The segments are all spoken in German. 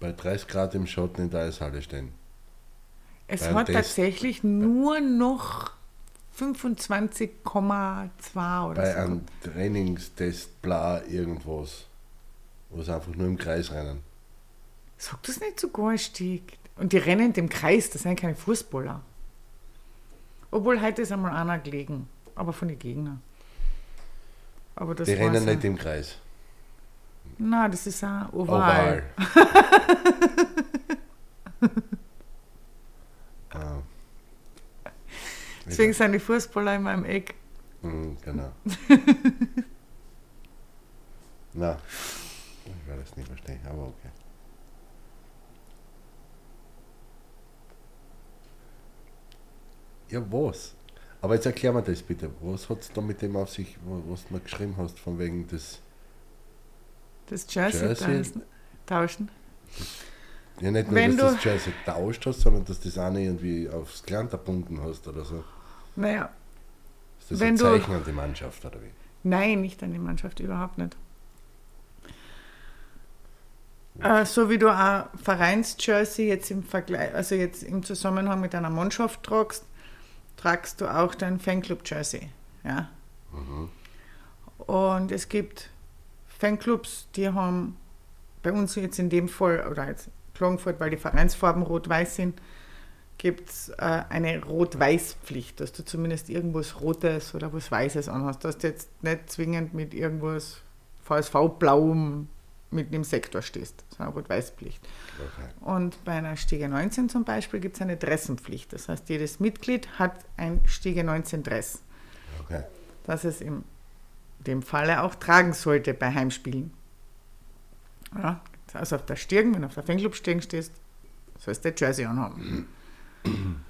bei 30 Grad im Schatten in der Eishalle stehen. Es Beim hat Test- tatsächlich nur noch 25,2 oder Bei so. einem Trainingstest, bla, irgendwas. Wo sie einfach nur im Kreis rennen. Sag das nicht so garstig. Und die rennen im Kreis, das sind keine Fußballer. Obwohl heute ist einmal einer gelegen, aber von den Gegnern. Aber das Die rennen nicht im Kreis. Nein, das ist ein Oval. Oval. ah. Deswegen sind die Fußballer immer im Eck. Mhm, genau. Na, ich werde es nicht verstehen, aber okay. Ja, was? Aber jetzt erklär mir das bitte. Was hat es da mit dem auf sich, was du mir geschrieben hast, von wegen des. Das Jersey, Jersey? tauschen- tauschen. Ja, nicht nur, Wenn dass du das Jersey tauscht hast, sondern dass du das auch nicht irgendwie aufs Land erbunden hast oder so. Naja, Ist das Wenn ein du- Zeichen an die Mannschaft oder wie? nein, nicht an die Mannschaft, überhaupt nicht. Äh, so wie du ein Vereinsjersey jetzt im Vergleich, also jetzt im Zusammenhang mit einer Mannschaft tragst, tragst du auch dein Fanclub-Jersey. Ja? Und es gibt Fanclubs, die haben bei uns jetzt in dem Fall, oder jetzt Klagenfurt, weil die Vereinsfarben rot-weiß sind, gibt es äh, eine Rot-Weiß-Pflicht, dass du zumindest irgendwas Rotes oder was Weißes anhast, dass du jetzt nicht zwingend mit irgendwas VSV-Blauem mit dem Sektor stehst. Das ist eine Rot-Weiß-Pflicht. Okay. Und bei einer Stiege 19 zum Beispiel gibt es eine Dressenpflicht. Das heißt, jedes Mitglied hat ein Stiege 19 Dress, okay. das es in dem Falle auch tragen sollte bei Heimspielen. Ja, also auf der Stirn, wenn du auf der Fanclub-Stirn stehst, sollst du Jersey anhaben.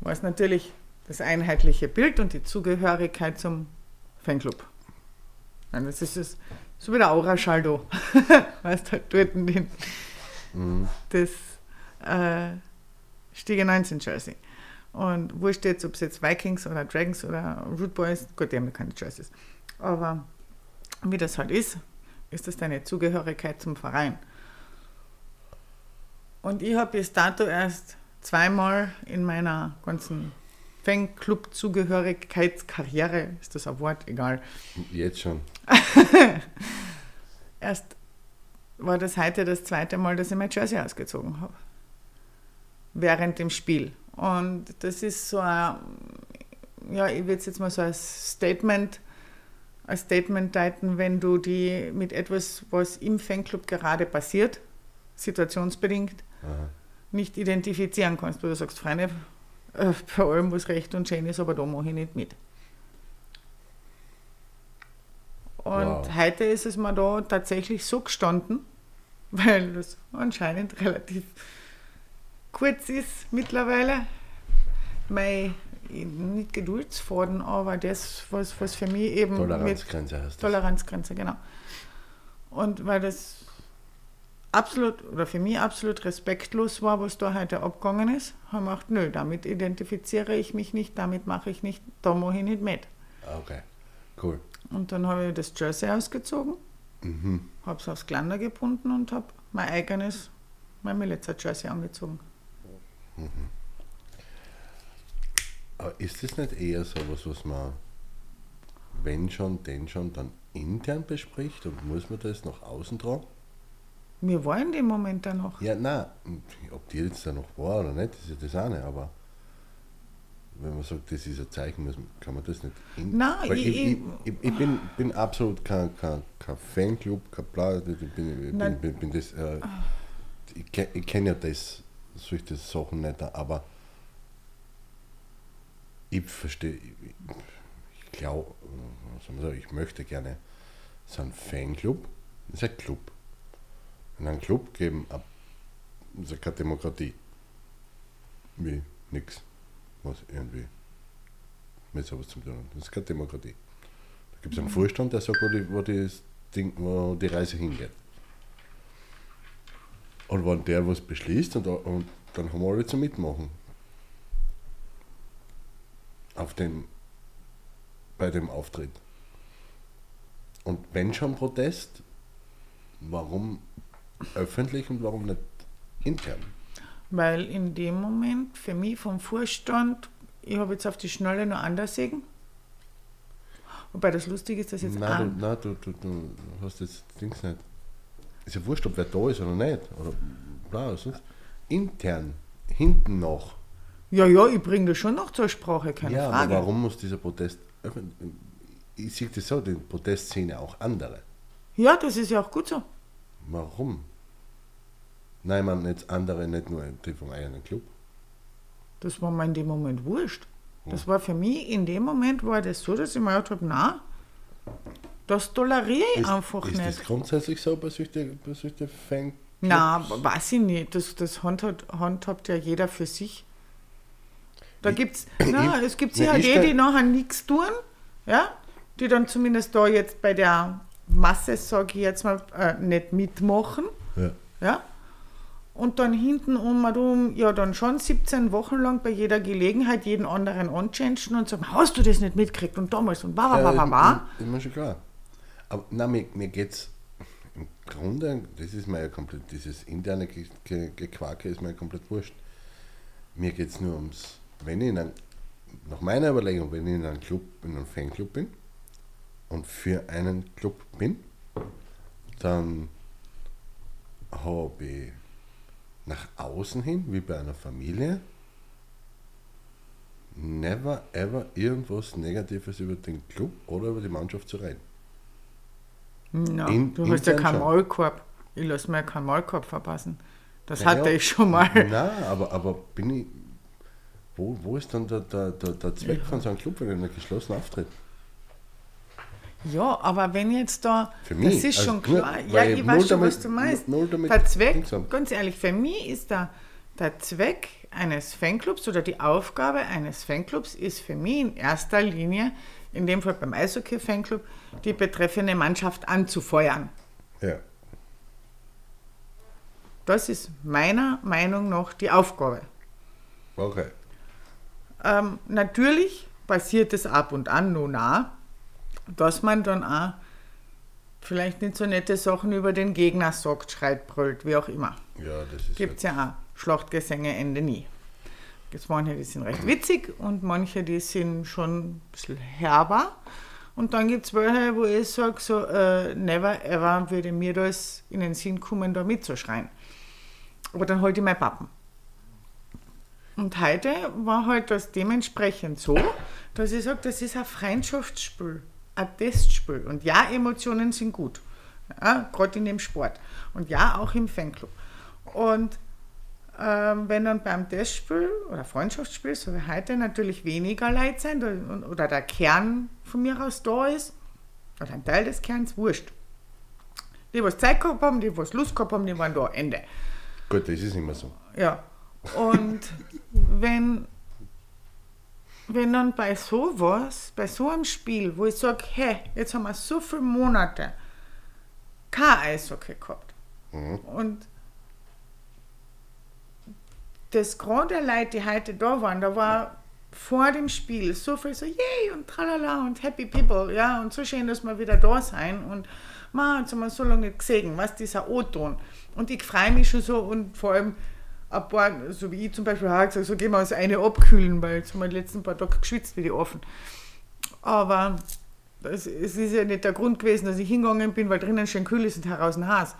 Was natürlich das einheitliche Bild und die Zugehörigkeit zum Fanclub. Ja, das ist es, so wie der Aura-Schaldo. weißt du, halt dort den, Mhm. das äh, Stiege 19 Jersey. Und wurscht jetzt, ob es jetzt Vikings oder Dragons oder Root Boys, gut, die haben ja keine Jerseys. Aber wie das halt ist, ist das deine Zugehörigkeit zum Verein. Und ich habe bis dato erst zweimal in meiner ganzen Fanclub-Zugehörigkeitskarriere, ist das ein Wort, egal, Jetzt schon. erst war das heute das zweite Mal, dass ich mein Jersey ausgezogen habe. Während dem Spiel. Und das ist so ein, ja, ich würde es jetzt mal so als Statement, als Statement deuten, wenn du die mit etwas, was im Fanclub gerade passiert, situationsbedingt, Aha. nicht identifizieren kannst, wo du sagst, Freunde, äh, bei allem, was recht und schön ist, aber da mache ich nicht mit. Und Wow. heute ist es mir da tatsächlich so gestanden, weil das anscheinend relativ kurz ist mittlerweile. Mein, nicht Geduldsfaden, aber das, was, was für mich eben Toleranzgrenze heißt das. Toleranzgrenze, genau. Und weil das absolut, oder für mich absolut respektlos war, was da heute abgegangen ist, haben wir gedacht, nö, damit identifiziere ich mich nicht, damit mache ich nicht, da mache ich nicht mit. Ah, Okay, cool. Und dann habe ich das Jersey ausgezogen, Mhm. habe es aufs Glander gebunden und habe mein eigenes, mein Militär-Jersey angezogen. Aber ist das nicht eher so was, was man, wenn schon, denn schon, dann intern bespricht und muss man das nach außen tragen? Wir waren in dem Moment dann noch. Ja, nein, ob die jetzt da noch war oder nicht, ist ja das nicht, aber wenn man sagt, das ist ein Zeichen, muss kann man das nicht. In Nein, ich- ich, ich, ich- bin, bin absolut kein, kein, kein Fanclub, kein Bla, ich bin, bin, bin, bin das, äh, ich kenne ja das, solche Sachen nicht, aber ich verstehe, ich, glaube, ich möchte gerne so einen Fanclub, das ist ein Club. In einem Club geben ab, das ist keine Demokratie. Wie nix, was irgendwie mit sowas zu tun hat. Das ist keine Demokratie. Da gibt es einen Vorstand, der sagt, wo die, wo, die, das Ding, wo die Reise hingeht. Und wenn der was beschließt, und, und dann haben wir alle zum Mitmachen. Auf dem, bei dem Auftritt. Und wenn schon Protest, warum öffentlich und warum nicht intern. Weil in dem Moment für mich vom Vorstand, ich habe jetzt auf die Schnelle noch anders sehen. Wobei das lustig ist, dass jetzt Nein, ein, du, nein du, du, du hast jetzt Dings nicht. Ist ja wurscht, ob wer da ist oder nicht. Oder bla, sonst. Intern, hinten noch. Ja, ja, ich bringe das schon noch zur Sprache, keine ja, Frage. aber warum muss dieser Protest? Ich sehe das so, den Protest sehen ja auch andere. Ja, das ist ja auch gut so. Warum? Nein, man jetzt andere, nicht nur die vom eigenen Club. Das war mir in dem Moment wurscht. Das war für mich, in dem Moment war das so, dass ich mir gedacht habe, na, das toleriere ich einfach ist nicht. das grundsätzlich so bei solchen bei solchen Fan Na, weiß ich nicht. Das, das handhabt, handhabt ja jeder für sich. Da gibt's, na, es gibt ich die, die nachher nichts tun, ja, die dann zumindest da jetzt bei der Masse, sage ich jetzt mal, äh, nicht mitmachen, Ja. ja. Und dann hinten um und um, ja, dann schon 17 Wochen lang bei jeder Gelegenheit jeden anderen anchangen und sagen, hast du das nicht mitgekriegt und damals und wa, wa, wa, wa, wa. Ist mir schon klar. Aber nein, mir, mir geht es im Grunde, das ist mir ja komplett, dieses interne Ge Ge Gequake ist mir komplett wurscht. Mir geht es nur ums, wenn ich in einem, nach meiner Überlegung, wenn ich in einem Club, in einem Fanclub bin und für einen Club bin, dann habe ich nach außen hin, wie bei einer Familie, never ever irgendwas Negatives über den Club oder über die Mannschaft zu reden. In- du hast ja keinen. Maulkorb. Ich lasse mir keinen Maulkorb verpassen. Das Ja, hatte ich schon mal. Nein, aber, aber bin ich. Wo, wo ist dann der, der, der, der Zweck von so einem Club, wenn er geschlossen auftritt? Ja, aber wenn jetzt da, Für mich, das ist also schon nur, klar, ja, weil ich weiß schon, was damit- du meinst. der Zweck, ganz ehrlich, für mich ist der, der Zweck eines Fanclubs oder die Aufgabe eines Fanclubs ist für mich in erster Linie, in dem Fall beim Eishockey-Fanclub, die betreffende Mannschaft anzufeuern. Ja. Das ist meiner Meinung nach die Aufgabe. Okay. Ähm, natürlich passiert es ab und an nun auch, dass man dann auch vielleicht nicht so nette Sachen über den Gegner sagt, schreit, brüllt, wie auch immer. Ja, das ist. Gibt es ja auch Schlachtgesänge Ende nie. Gibt manche, die sind recht witzig und manche, die sind schon ein bisschen herber. Und dann gibt es welche, wo ich sage, so, äh, never ever würde mir das in den Sinn kommen, da mitzuschreien. Aber dann halt ich mein Pappen. Und heute war halt das dementsprechend so, dass ich sage, das ist ein Freundschaftsspiel, ein Testspiel. Und ja, Emotionen sind gut. Ja, Gerade in dem Sport. Und ja, auch im Fanclub. Und ähm, wenn dann beim Testspiel oder Freundschaftsspiel, so wie heute, natürlich weniger Leute sein da- oder der Kern von mir aus da ist, oder ein Teil des Kerns, wurscht. Die, was Zeit gehabt haben, die, was Lust gehabt haben, die waren da, Ende. Gut, das ist immer so. Ja. Und wenn, wenn dann bei sowas, bei so einem Spiel, wo ich sage, hey, jetzt haben wir so viele Monate kein Eishockey gehabt. Mhm. Und das gerade Leute, die heute da waren, da war vor dem Spiel so viel so, yay und tralala und happy people, ja, und so schön, dass wir wieder da sein und man, jetzt haben wir so lange nicht gesehen, was dieser O-Ton. Und ich freue mich schon so und vor allem ein paar, so wie ich zum Beispiel habe gesagt, so gehen wir uns eine abkühlen, weil jetzt haben wir die letzten paar Tage geschwitzt wie die offen. Aber das, es ist ja nicht der Grund gewesen, dass ich hingegangen bin, weil drinnen schön kühl ist und heraus heiß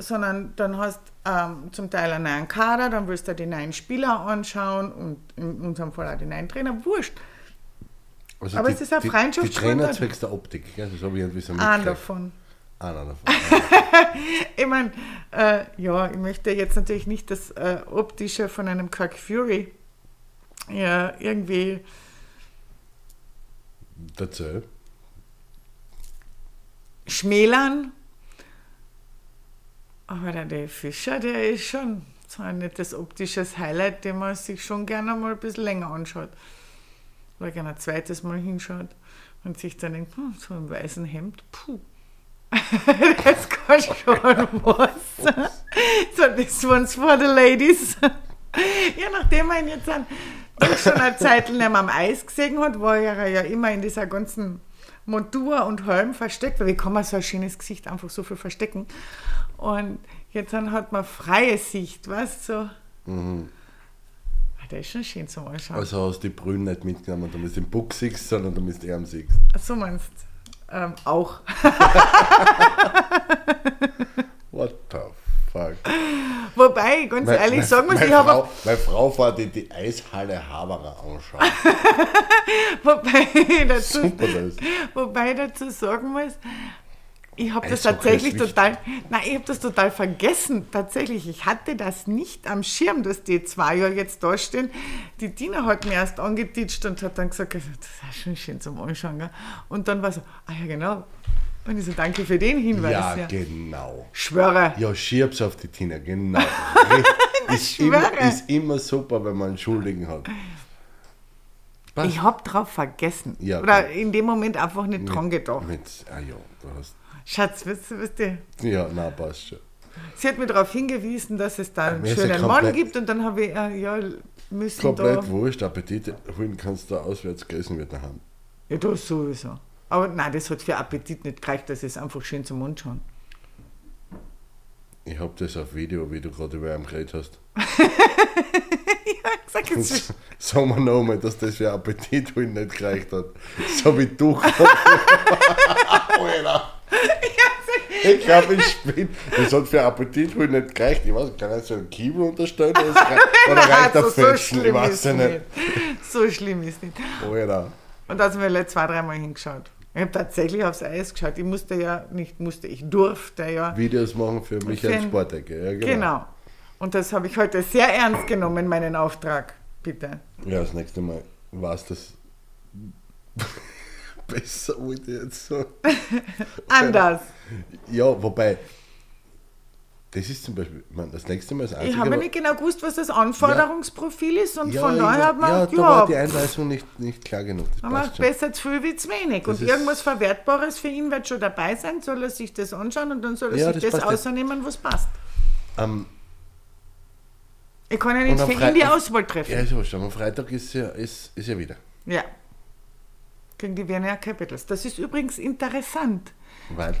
sondern dann hast ähm, zum Teil einen neuen Kader, dann willst du die neuen Spieler anschauen und in unserem Fall auch die neuen Trainer, wurscht. Also Aber es ist ein Die Freundschaftsspiel. Trainer zwecks der Optik, gell? das habe ich irgendwie so Ein mitgekriegt. davon. Einer davon. Ich meine, äh, ja, ich möchte jetzt natürlich nicht das äh, Optische von einem Kirk Fury ja, irgendwie Dazu. schmälern. Aber der Dave Fischer, der ist schon so ein nettes optisches Highlight, den man sich schon gerne mal ein bisschen länger anschaut. Oder gerne ein zweites Mal hinschaut und sich dann denkt, hm, so im weißen Hemd, puh. Das kann schon was. so, this one's for the ladies. ja, nachdem man ihn jetzt doch schon eine Zeit lang am Eis gesehen hat, war er ja immer in dieser ganzen Montur und Helm versteckt, weil wie kann man so ein schönes Gesicht einfach so viel verstecken? Und Jetzt dann hat man freie Sicht, weißt du? So. Mhm. Ah, Der ist schon schön zum Anschauen. Also hast du die Brühen nicht mitgenommen, du bist den Buck siehst, sondern du bist Arm siehst. Ach so meinst ähm, auch. What the fuck? Wobei, ganz Meine- ehrlich sagen muss, meine ich habe meine Frau fährt in die Eishalle Haberer anschauen. wobei dazu, Super das. wobei dazu sagen muss, ich habe das tatsächlich total, nein, ich habe das total vergessen. Tatsächlich, ich hatte das nicht am Schirm, dass die zwei Jahre jetzt da stehen. Die Tina hat mir erst angetitscht und hat dann gesagt, also, das ist schon schön zum Anschauen. Gell? Und dann war so, ah ja genau. Und ich so, danke für den Hinweis. Ja, Ja, genau. Schwöre. Ja, schieb's auf die Tina, genau. ist, immer, ist immer super, wenn man einen Schuldigen hat. Passt. Ich habe drauf vergessen. Ja, Oder in dem Moment einfach nicht dran gedacht. Mit, ah ja, du hast. Schatz, weißt du, weißt du, Ja, na passt schon. sie hat mir darauf hingewiesen, dass es da einen Mir ist ja schönen Mann komplett- gibt und dann habe ich, äh, ja, müssen Komplett da. wurscht, Appetit holen kannst du auswärts gegessen wird daheim. Ja, das sowieso. Aber nein, das hat für Appetit nicht gereicht, das ist einfach schön zum Anschauen. Ich hab das auf Video, wie du gerade über einen geredet hast. Sag jetzt, Sagen wir nochmal, dass das für Appetit holen nicht gereicht hat. So wie du gerade. Alter. Ich glaube, ich bin. Das hat für Appetit holen nicht gereicht. Ich weiß kann ich so einen Kiebel unterstellen? Oder, es oder reicht der so Fetzen? Ich schlimm weiß ist ja nicht. So schlimm ist nicht. Alter. Und da sind wir zwei, dreimal hingeschaut. Ich habe tatsächlich aufs Eis geschaut. Ich musste ja, nicht musste, ich durfte ja. Videos machen für Michael Für ein- Sportecke. Ja, genau. Genau. Und das habe ich heute sehr ernst genommen, meinen Auftrag. Bitte. Ja, das nächste Mal war es das. Besser ich jetzt sagen. Anders. Ja, wobei. Das ist zum Beispiel, meine, das nächste Mal das Ich habe nicht genau gewusst, was das Anforderungsprofil ist und ja, von ich- daher hat man ja, da war die ja, Einweisung nicht, nicht klar genug. Das man schon. besser zu viel wie zu wenig. Das und ist- irgendwas Verwertbares für ihn wird schon dabei sein, soll er sich das anschauen und dann soll er Ja, sich das das, ja. ausnehmen, was passt. Am, Ich kann ja nicht für ihn die Auswahl treffen. ja, ist wurscht, am Freitag ist ja, ist, ist ja wieder. Ja. Gegen die Wiener Capitals. Das ist übrigens interessant, Weil,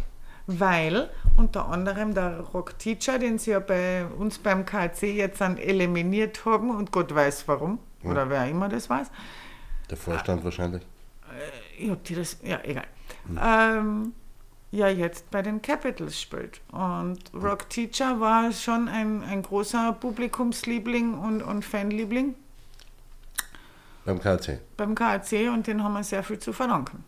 weil unter anderem der Rock Teacher, den sie ja bei uns beim KC jetzt dann eliminiert haben und Gott weiß warum, oder wer immer das weiß, der Vorstand wahrscheinlich. ich hab die das, ja, egal. Ähm, ja, jetzt bei den Capitals spielt. Und Rock Teacher war schon ein, ein großer Publikumsliebling und, und Fanliebling Beim KC. beim KAC und den haben wir sehr viel zu verdanken.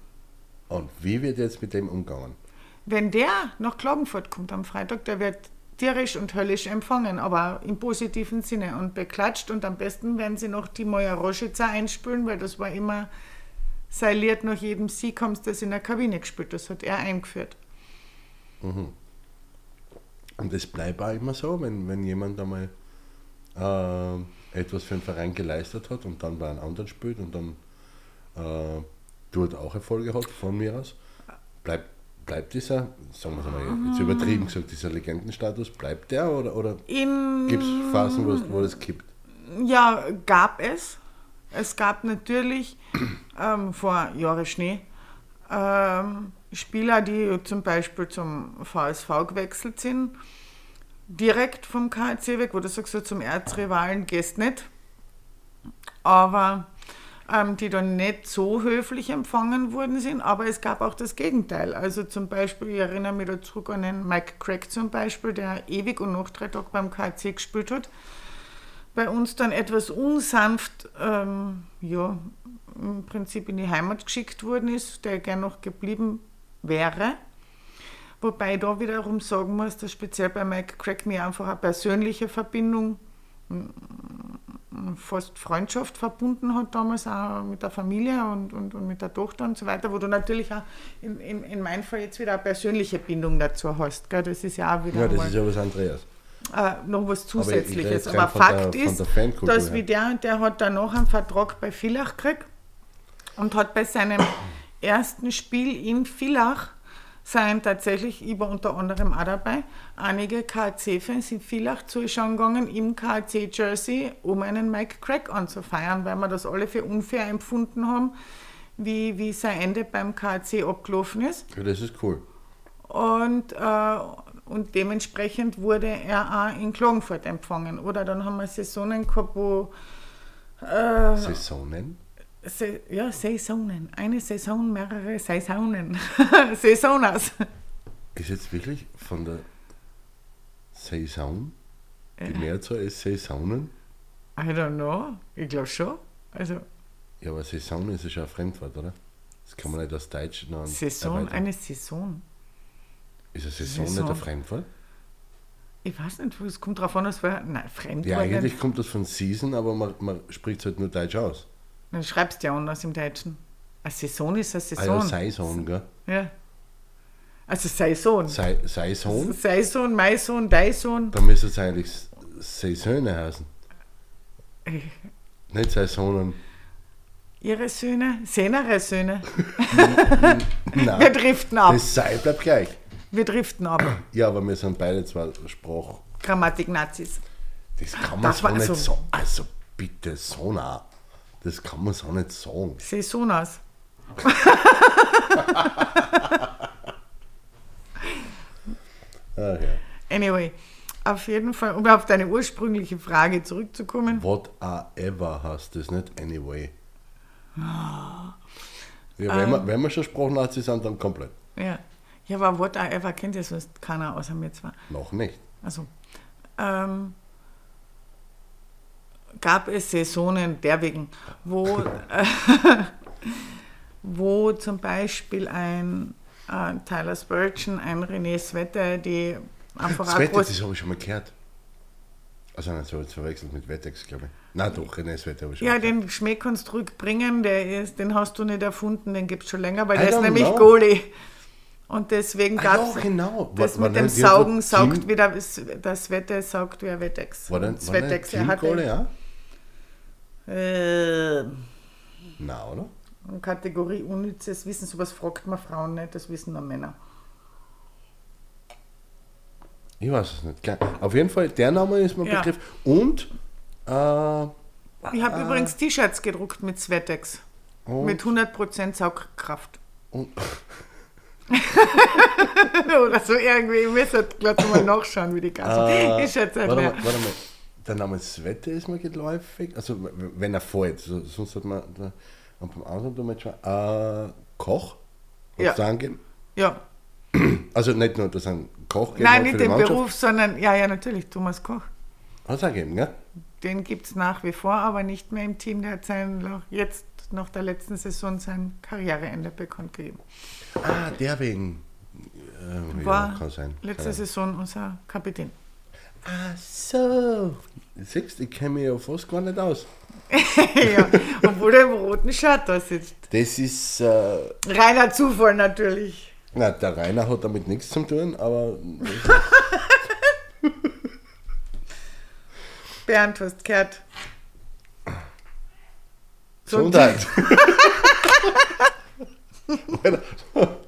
Und wie wird jetzt mit dem umgegangen? Wenn der nach Klagenfurt kommt am Freitag, der wird tierisch und höllisch empfangen, aber im positiven Sinne und beklatscht und am besten werden sie noch die Moja Roschitzer einspülen, weil das war immer sein Lied nach jedem Sieg haben sie das in der Kabine gespielt, das hat er eingeführt. Und das bleibt auch immer so, wenn, wenn jemand einmal äh, etwas für einen Verein geleistet hat und dann bei einem anderen spielt und dann äh, dort auch Erfolge hat, von mir aus, bleibt, bleibt dieser, sagen wir es mal, jetzt übertrieben gesagt, dieser Legendenstatus, bleibt der oder, oder gibt es Phasen, wo es, wo es kippt? Ja, gab es. Es gab natürlich ähm, vor Jahre Schnee ähm, Spieler, die zum Beispiel zum VSV gewechselt sind, direkt vom KC weg, wo du sagst, so zum Erzrivalen gehst nicht, aber ähm, die dann nicht so höflich empfangen worden sind, aber es gab auch das Gegenteil. Also zum Beispiel, ich erinnere mich da zurück an den Mike Craig zum Beispiel, der ewig und noch drei Tage beim KC gespielt hat bei uns dann etwas unsanft ähm, ja, im Prinzip in die Heimat geschickt worden ist, der gern noch geblieben wäre. Wobei ich da wiederum sagen muss, dass speziell bei Mike Craig mir einfach eine persönliche Verbindung, mm, fast Freundschaft verbunden hat, damals auch mit der Familie und, und, und mit der Tochter und so weiter, wo du natürlich auch in, in, in meinem Fall jetzt wieder eine persönliche Bindung dazu hast. Gell? Das ist ja auch wieder Ja, das mal- ist ja was anderes. äh, noch was Aber Zusätzliches. Aber, von Fakt der- ist, dass wie der, der hat dann noch einen Vertrag bei Villach gekriegt und hat bei seinem ersten Spiel in Villach seien tatsächlich, ich war unter anderem auch dabei, einige KC-Fans in Villach zuschauen gegangen im KC-Jersey, um einen Mike Craig anzufeiern, weil wir das alle für unfair empfunden haben, wie, wie sein Ende beim KC abgelaufen ist. Ja, das ist cool. Und, äh, und dementsprechend wurde er auch in Klagenfurt empfangen. Oder dann haben wir Saisonen gehabt, wo äh, Saisonen? Se ja, Saisonen. Eine Saison, mehrere Saisonen. Saisoners. Ist jetzt wirklich von der Saison die Mehrzahl ist Saisonen? I don't know. Ich glaube schon. Also Ja, aber Saison ist ja schon ein Fremdwort, oder? Das kann man nicht aus Deutsch noch Saison, erweitern. eine Saison. Ist eine Saison, Saison. nicht ein Fremdwort? Ich weiß nicht, es kommt drauf an, dass wir. Nein, Fremdwort. Ja, eigentlich kommt das von Season, aber man, man spricht es halt nur Deutsch aus. Dann schreibst du ja anders im Deutschen. Eine Saison ist eine Ah Saison. ja, Saison, gell? Ja. Also Saison. Sei- Saison? Saison, Maison, Daison. Da müsste es eigentlich Saisone heißen. Nicht Saisonen. Ihre Söhne, sehnere Söhne. Wir Nein, driften ab. das Sei bleibt gleich. Wir driften ab. Ja, aber wir sind beide zwar Sprach. Anyway, auf jeden Fall, um auf deine ursprüngliche Frage zurückzukommen. Whatever heißt das nicht anyway. Ah. Ja, wenn, Ähm. wir, wenn wir schon Sprachnazis sind, dann komplett. Ja. Ja, aber what I ever kennt ja sonst keiner außer mir zwar. Noch nicht. Also, ähm, gab es Saisonen derwegen, wo, äh, wo zum Beispiel ein äh, Tyler Spurgeon, ein René Svette, die einfach Das groß- das habe ich schon mal gehört. Also nein, so jetzt verwechselt mit Wettex, glaube ich. Nein, doch, René das Wetter habe ich schon Ja, den Schmäh kannst du zurückbringen, der ist, den hast du nicht erfunden, den gibt es schon länger, weil I der ist nämlich know. Goalie. Und deswegen Ah, gab es ja, genau. das War- war mit dem Saugen, saugt Team- wieder, das Wette saugt wie ein Wettex. War dann Wettex, er hatte- ja? Äh, Nein, oder? Kategorie unnützes Wissen, sowas fragt man Frauen nicht, das wissen nur Männer. Ich weiß es nicht. Auf jeden Fall, der Name ist mir ein Ja. Begriff. Und, äh, Ich habe übrigens T-Shirts gedruckt mit Swetex. und, Mit 100% Saugkraft. und Oder so irgendwie. Ich muss halt gleich mal nachschauen, wie die ganzen äh, T-Shirts halt warte, mal, warte mal, der Name Svette ist mir geläufig. Also, wenn er fällt, so, sonst hat man, da, und beim anderen tun wir jetzt schon, äh, Koch, Ja. sagen. Ja. Also nicht nur, dass ein Koch geht, Nein, nicht den Mannschaft. Beruf, sondern, ja, ja, natürlich, Thomas Koch. Hat es gell? Den gibt es nach wie vor, aber nicht mehr im Team. Der hat sein, jetzt nach der letzten Saison sein Karriereende bekannt gegeben. Ah, der wegen. Äh, War ja, kann sein. letzte Saison unser Kapitän. Ach so. Siehst du, ich kenne mich ja fast gar nicht aus. ja, obwohl er im roten Shirt da sitzt. Das ist. Äh, Reiner Zufall natürlich. na, der Rainer hat damit nichts zu tun, aber. Bernd, du hast gehört. Gesundheit.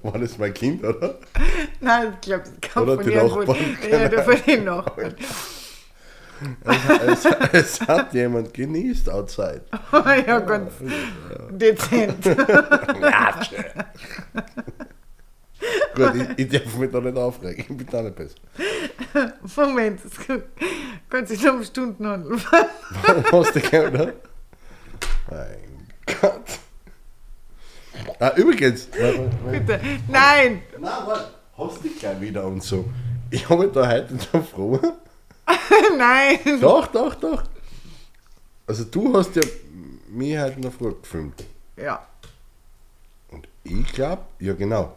War das mein Kind, oder? Nein, ich glaube, das kam Oder von die. Nachbarn, Ja, der von den Nachbarn. Es, es hat jemand genießt outside. ja, ganz dezent. Gut, ich, ich darf mich da nicht aufregen. Ich bin da nicht besser. Moment, es kann sich noch um Stunden handeln. Hast du gehört, oder? Mein Gott. Ah, übrigens. Bitte. Nein! Nein, warte. Hast du gleich wieder und so. Ich habe mich da heute der Früh. Nein! Doch, doch, doch. Also du hast ja mich heute der Früh gefilmt. Ja. Und ich glaube, ja genau.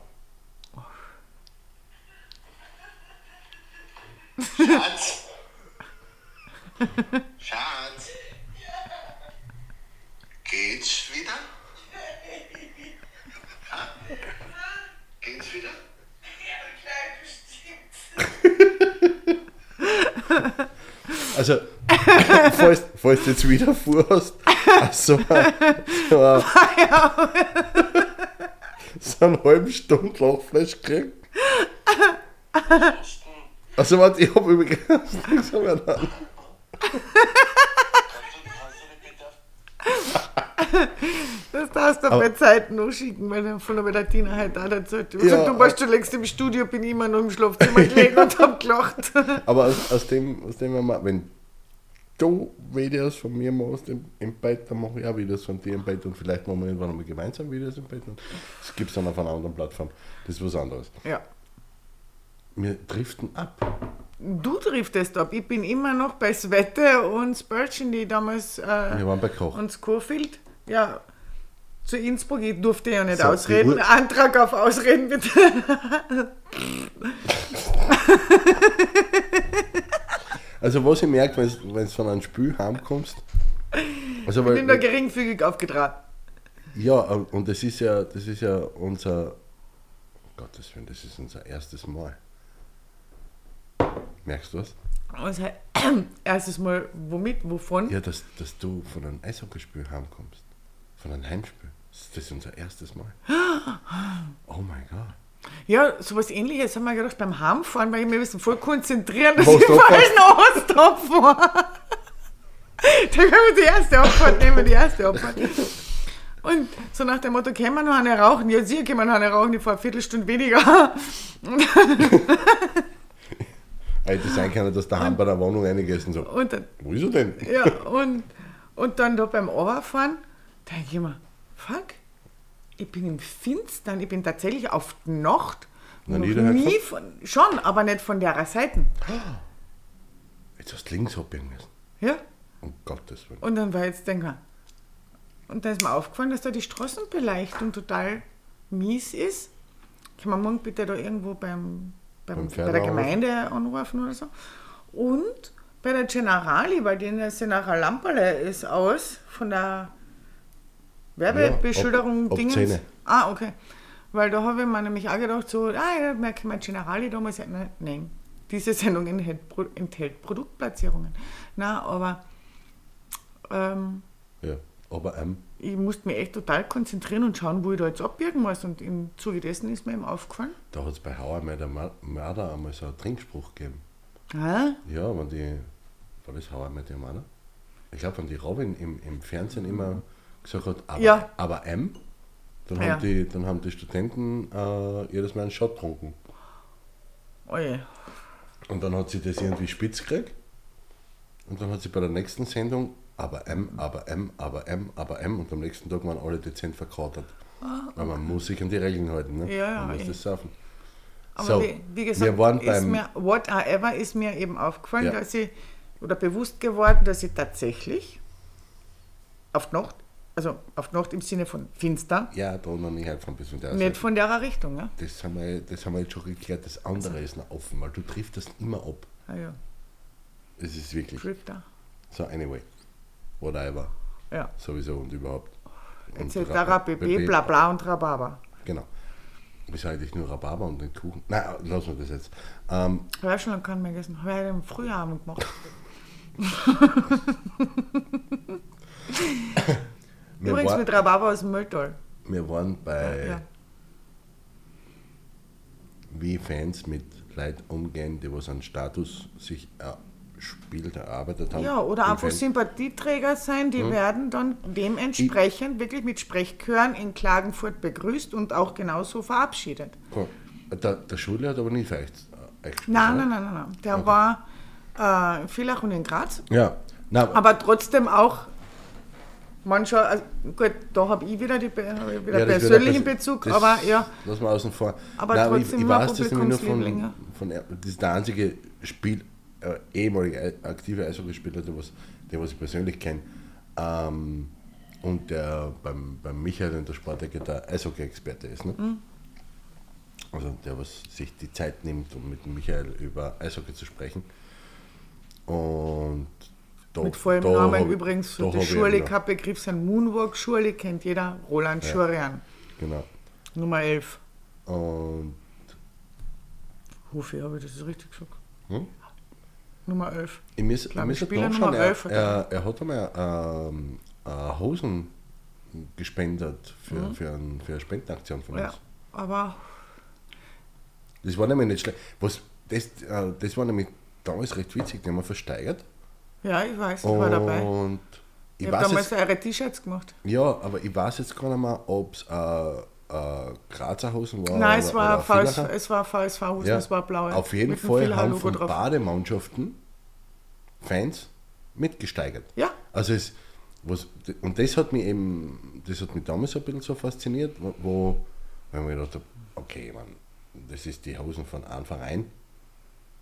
Schatz. Schatz. Geht's wieder? Ha? Geht's wieder? Also, falls, falls du jetzt wieder vorhast, so, ein- so, ein- so einen halben Stunde Lachfleisch gekriegt. Also, warte, ich habe übrigens nichts mehr Das brauchst du bei Zeiten noch schicken, weil dann von der Bettina halt auch erzählt. Ich Ja, sag, du warst schon längst im Studio, bin ich immer noch im Schlafzimmer gelegen und hab gelacht. Aber aus, aus dem, aus dem wenn, du Videos von mir machst im, im Bett, dann mache ich auch Videos von dir im Bett und vielleicht machen wir irgendwann einmal gemeinsam Videos im Bett. Das gibt es dann auf einer anderen Plattform. Das ist was anderes. Ja. Wir driften ab. Du driftest ab. Ich bin immer noch bei Svette und Spurgeon, die damals äh, Wir waren bei Koch. und Schofield. Ja, zu Innsbruck. Ich durfte ja nicht So, ausreden. Antrag auf Ausreden bitte. Also was ich merke, wenn du von einem Spiel heimkommst, also Ich bin da weil, geringfügig aufgetragen. ja, und das ist ja, das ist ja unser, oh Gottes Willen, das ist unser erstes Mal. Merkst du was? Also, erstes Mal, womit, wovon? Ja, dass, dass du von einem Eishockeyspiel heimkommst. Von einem Heimspiel. Das ist unser erstes Mal. Oh mein Gott. Ja, sowas ähnliches haben wir gedacht beim Heimfahren, weil ich mir müssen voll konzentrieren, dass ich du falsch Osthof fahre. Da können wir die erste Abfahrt nehmen, die erste Abfahrt. Und so nach dem Motto, können wir noch eine rauchen? Ja, sie können noch eine rauchen, ich fahre eine Viertelstunde weniger. Hätte sein können, dass der Heim bei der Wohnung eingegessen so. Und dann, Wo ist er denn? ja, und, und dann da beim Overfahren, denke ich mir, fuck, ich bin im Finstern, ich bin tatsächlich auf die Nacht. Noch noch nie von, schon, aber nicht von der Seite. Jetzt hast du links abbiegen müssen. Ja, Um Gottes Willen. Und dann war jetzt, denke ich, und da ist mir aufgefallen, dass da die Straßenbeleuchtung total mies ist. Kann man morgen bitte da irgendwo beim, beim, Beim bei der? Gemeinde anrufen oder so. Und bei der Generali, weil die nachher Lamperle ist aus von der Werbebeschilderung Ja, Dingens. 10. Ah, okay. Weil da habe ich mir nämlich auch gedacht, so, ah ja, merke mein Generali damals, nein, nein, diese Sendung enthält, enthält Produktplatzierungen. Na, aber ähm, Ja. Aber ähm, ich musste mich echt total konzentrieren und schauen, wo ich da jetzt abbiegen muss. Und im Zuge dessen ist mir eben aufgefallen. da hat es bei Hauer der Mörder einmal so einen Trinkspruch gegeben. Ah, Ja, wenn die, war das Hauer der Mörder? Ich glaube, wenn die Robin im, im Fernsehen immer gesagt hat, aber, Ja. aber M, dann, Ja. haben die, dann haben die Studenten äh, jedes Mal einen Shot getrunken. oh je. Und dann hat sie das irgendwie spitz gekriegt. Und dann hat sie bei der nächsten Sendung aber M, aber M, aber M, aber M und am nächsten Tag waren alle dezent verkatert. Weil man muss sich an die Regeln halten, ne? Ah, Ja, ja, Man muss eh. das saufen. Aber So, wie, wie gesagt, wir waren beim, mir, whatever ist mir eben aufgefallen, Ja. dass ich, oder bewusst geworden, dass ich tatsächlich auf die Nacht, also auf Nacht im Sinne von finster, ja, da noch nicht halt von bis und der nicht von der Richtung. Ja? das haben, wir, das haben wir jetzt schon geklärt. Das andere ist noch offen, weil du triffst das immer ab. Ah ja, Es ist wirklich. Drifter. So, anyway. Whatever. Ja. Sowieso und überhaupt. Etc. Pp, bla bla und Rhabarber. Genau. Wieso eigentlich nur Rhabarber und den Kuchen? Nein, lassen wir das jetzt. Ähm, Habe ich schon lange keinen mehr gegessen. Habe ich im Frühabend gemacht. wir, Übrigens war, mit Rhabarber aus dem Mülltal. wir waren bei Ja. wie Fans mit Leuten umgehen, die was einen Status sich erspielt, erarbeitet haben. Ja, oder einfach Fan- Sympathieträger sein, Hm? die werden dann dementsprechend wirklich mit Sprechchören in Klagenfurt begrüßt und auch genauso verabschiedet. Cool. Der, der Schule hat aber euch äh, euch gespielt, Nein, nein, nein, nein, nein. Der war äh, in Villach und in Graz, Ja, nein, aber trotzdem auch mancher, also gut, da habe ich wieder, die, ich wieder Ja, persönlichen ein- Bezug, aber ja, Lass mal außen vor. Aber Nein, trotzdem ich, ich weiß das nur von, von das ist der einzige Spiel, äh, ehemalige Ei- aktive Eishockeyspieler, der was, der was ich persönlich kenne. Ähm, und der beim, beim Michael in der Sportecke der Eishockey-Experte ist. Ne? Mhm. Also der, was sich die Zeit nimmt, um mit Michael über Eishockey zu sprechen. Und da, mit vollem da Namen übrigens, da ihn noch. kein Begriff, sein Moonwalk-Schule kennt jeder, Roland Schurian, Genau. Nummer 11. Und Hufi, habe ich das richtig gesagt? Hm? Nummer 11. Ich muss, ich muss Spieler Nummer er, 11 hat er, er hat einmal ähm, äh, Hosen gespendet für, für, ein, für eine Spendenaktion von Mhm. Ja, uns. aber Das war nämlich nicht schlecht. Was, das, äh, das war nämlich damals recht witzig, den haben wir versteigert. Ja, ich weiß, ich war dabei. Und Ich ich habe damals jetzt, eure T-Shirts gemacht. ja, aber ich weiß jetzt gar nicht mehr, ob es äh, äh, Grazer Hosen war. Nein, es war, VS, es war VSV-Hosen, Ja, es war blaue. Auf jeden Fall haben von drauf. Bademannschaften Fans mitgesteigert. Ja, Also es, was, und das hat mich eben, das hat mich damals ein bisschen so fasziniert, wo, wo weil ich mir gedacht habe, okay, man, das ist die Hosen von einem Verein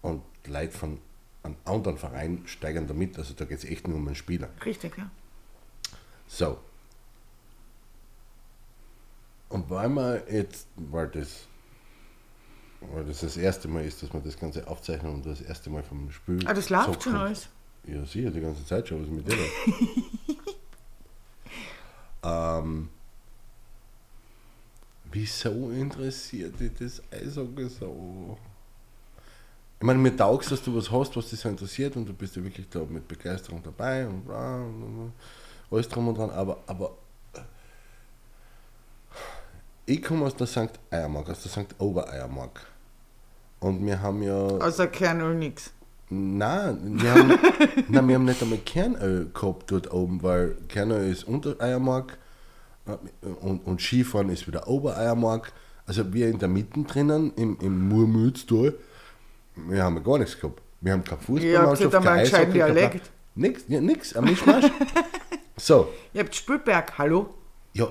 und Leute von einem anderen Verein steigern da mit, also da geht es echt nur um einen Spieler. richtig, ja. So. Und weil wir jetzt, weil das, weil das das erste Mal ist, dass wir das Ganze aufzeichnen und das erste Mal vom Spiel. Ah, das läuft so schon alles. Ja, sicher, die ganze Zeit schon, was mit dir ähm, wieso interessiert dich das Eishockey so? Ich meine, mir taugst, dass du was hast, was dich so interessiert und du bist ja wirklich da mit Begeisterung dabei und, bla und, und alles drum und dran, aber, aber ich komme aus der St. Eiermark, aus der St. Obereiermark. Und wir haben ja. Außer Kernöl nix. Nein, wir haben, nein, wir haben nicht einmal Kernöl gehabt dort oben, weil Kernöl ist unter Eiermark äh, und, und Skifahren ist wieder Obereiermark. Also wir in der Mitte drinnen, im, im Murmütztal, wir haben gar nichts gehabt. Wir haben keine Fußballmannschaft, Ja, kein Eishockey, kein? Nix, ja, nix, ein Mischmasch. so, Ihr habt Spülberg, hallo? ja,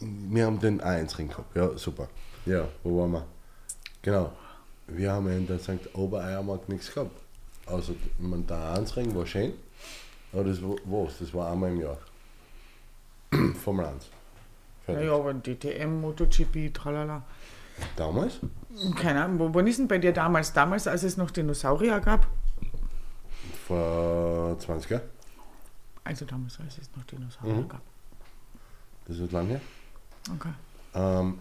wir haben den A1-Ring gehabt. Ja, super. Ja, wo waren wir? Genau. Wir haben in der St. Obereiermark nichts gehabt. Also, meine, der A1-Ring war schön, aber das war was? Das war einmal im Jahr. Formel 1. Ja, Fertig. ja, aber DTM, MotoGP, tralala. Damals? Keine Ahnung, wo- wann ist denn bei dir damals? Damals, als es noch Dinosaurier gab? Vor 20 Jahren. Also damals, als es noch Dinosaurier Mhm. gab. Das ist lange her. Okay. Ähm,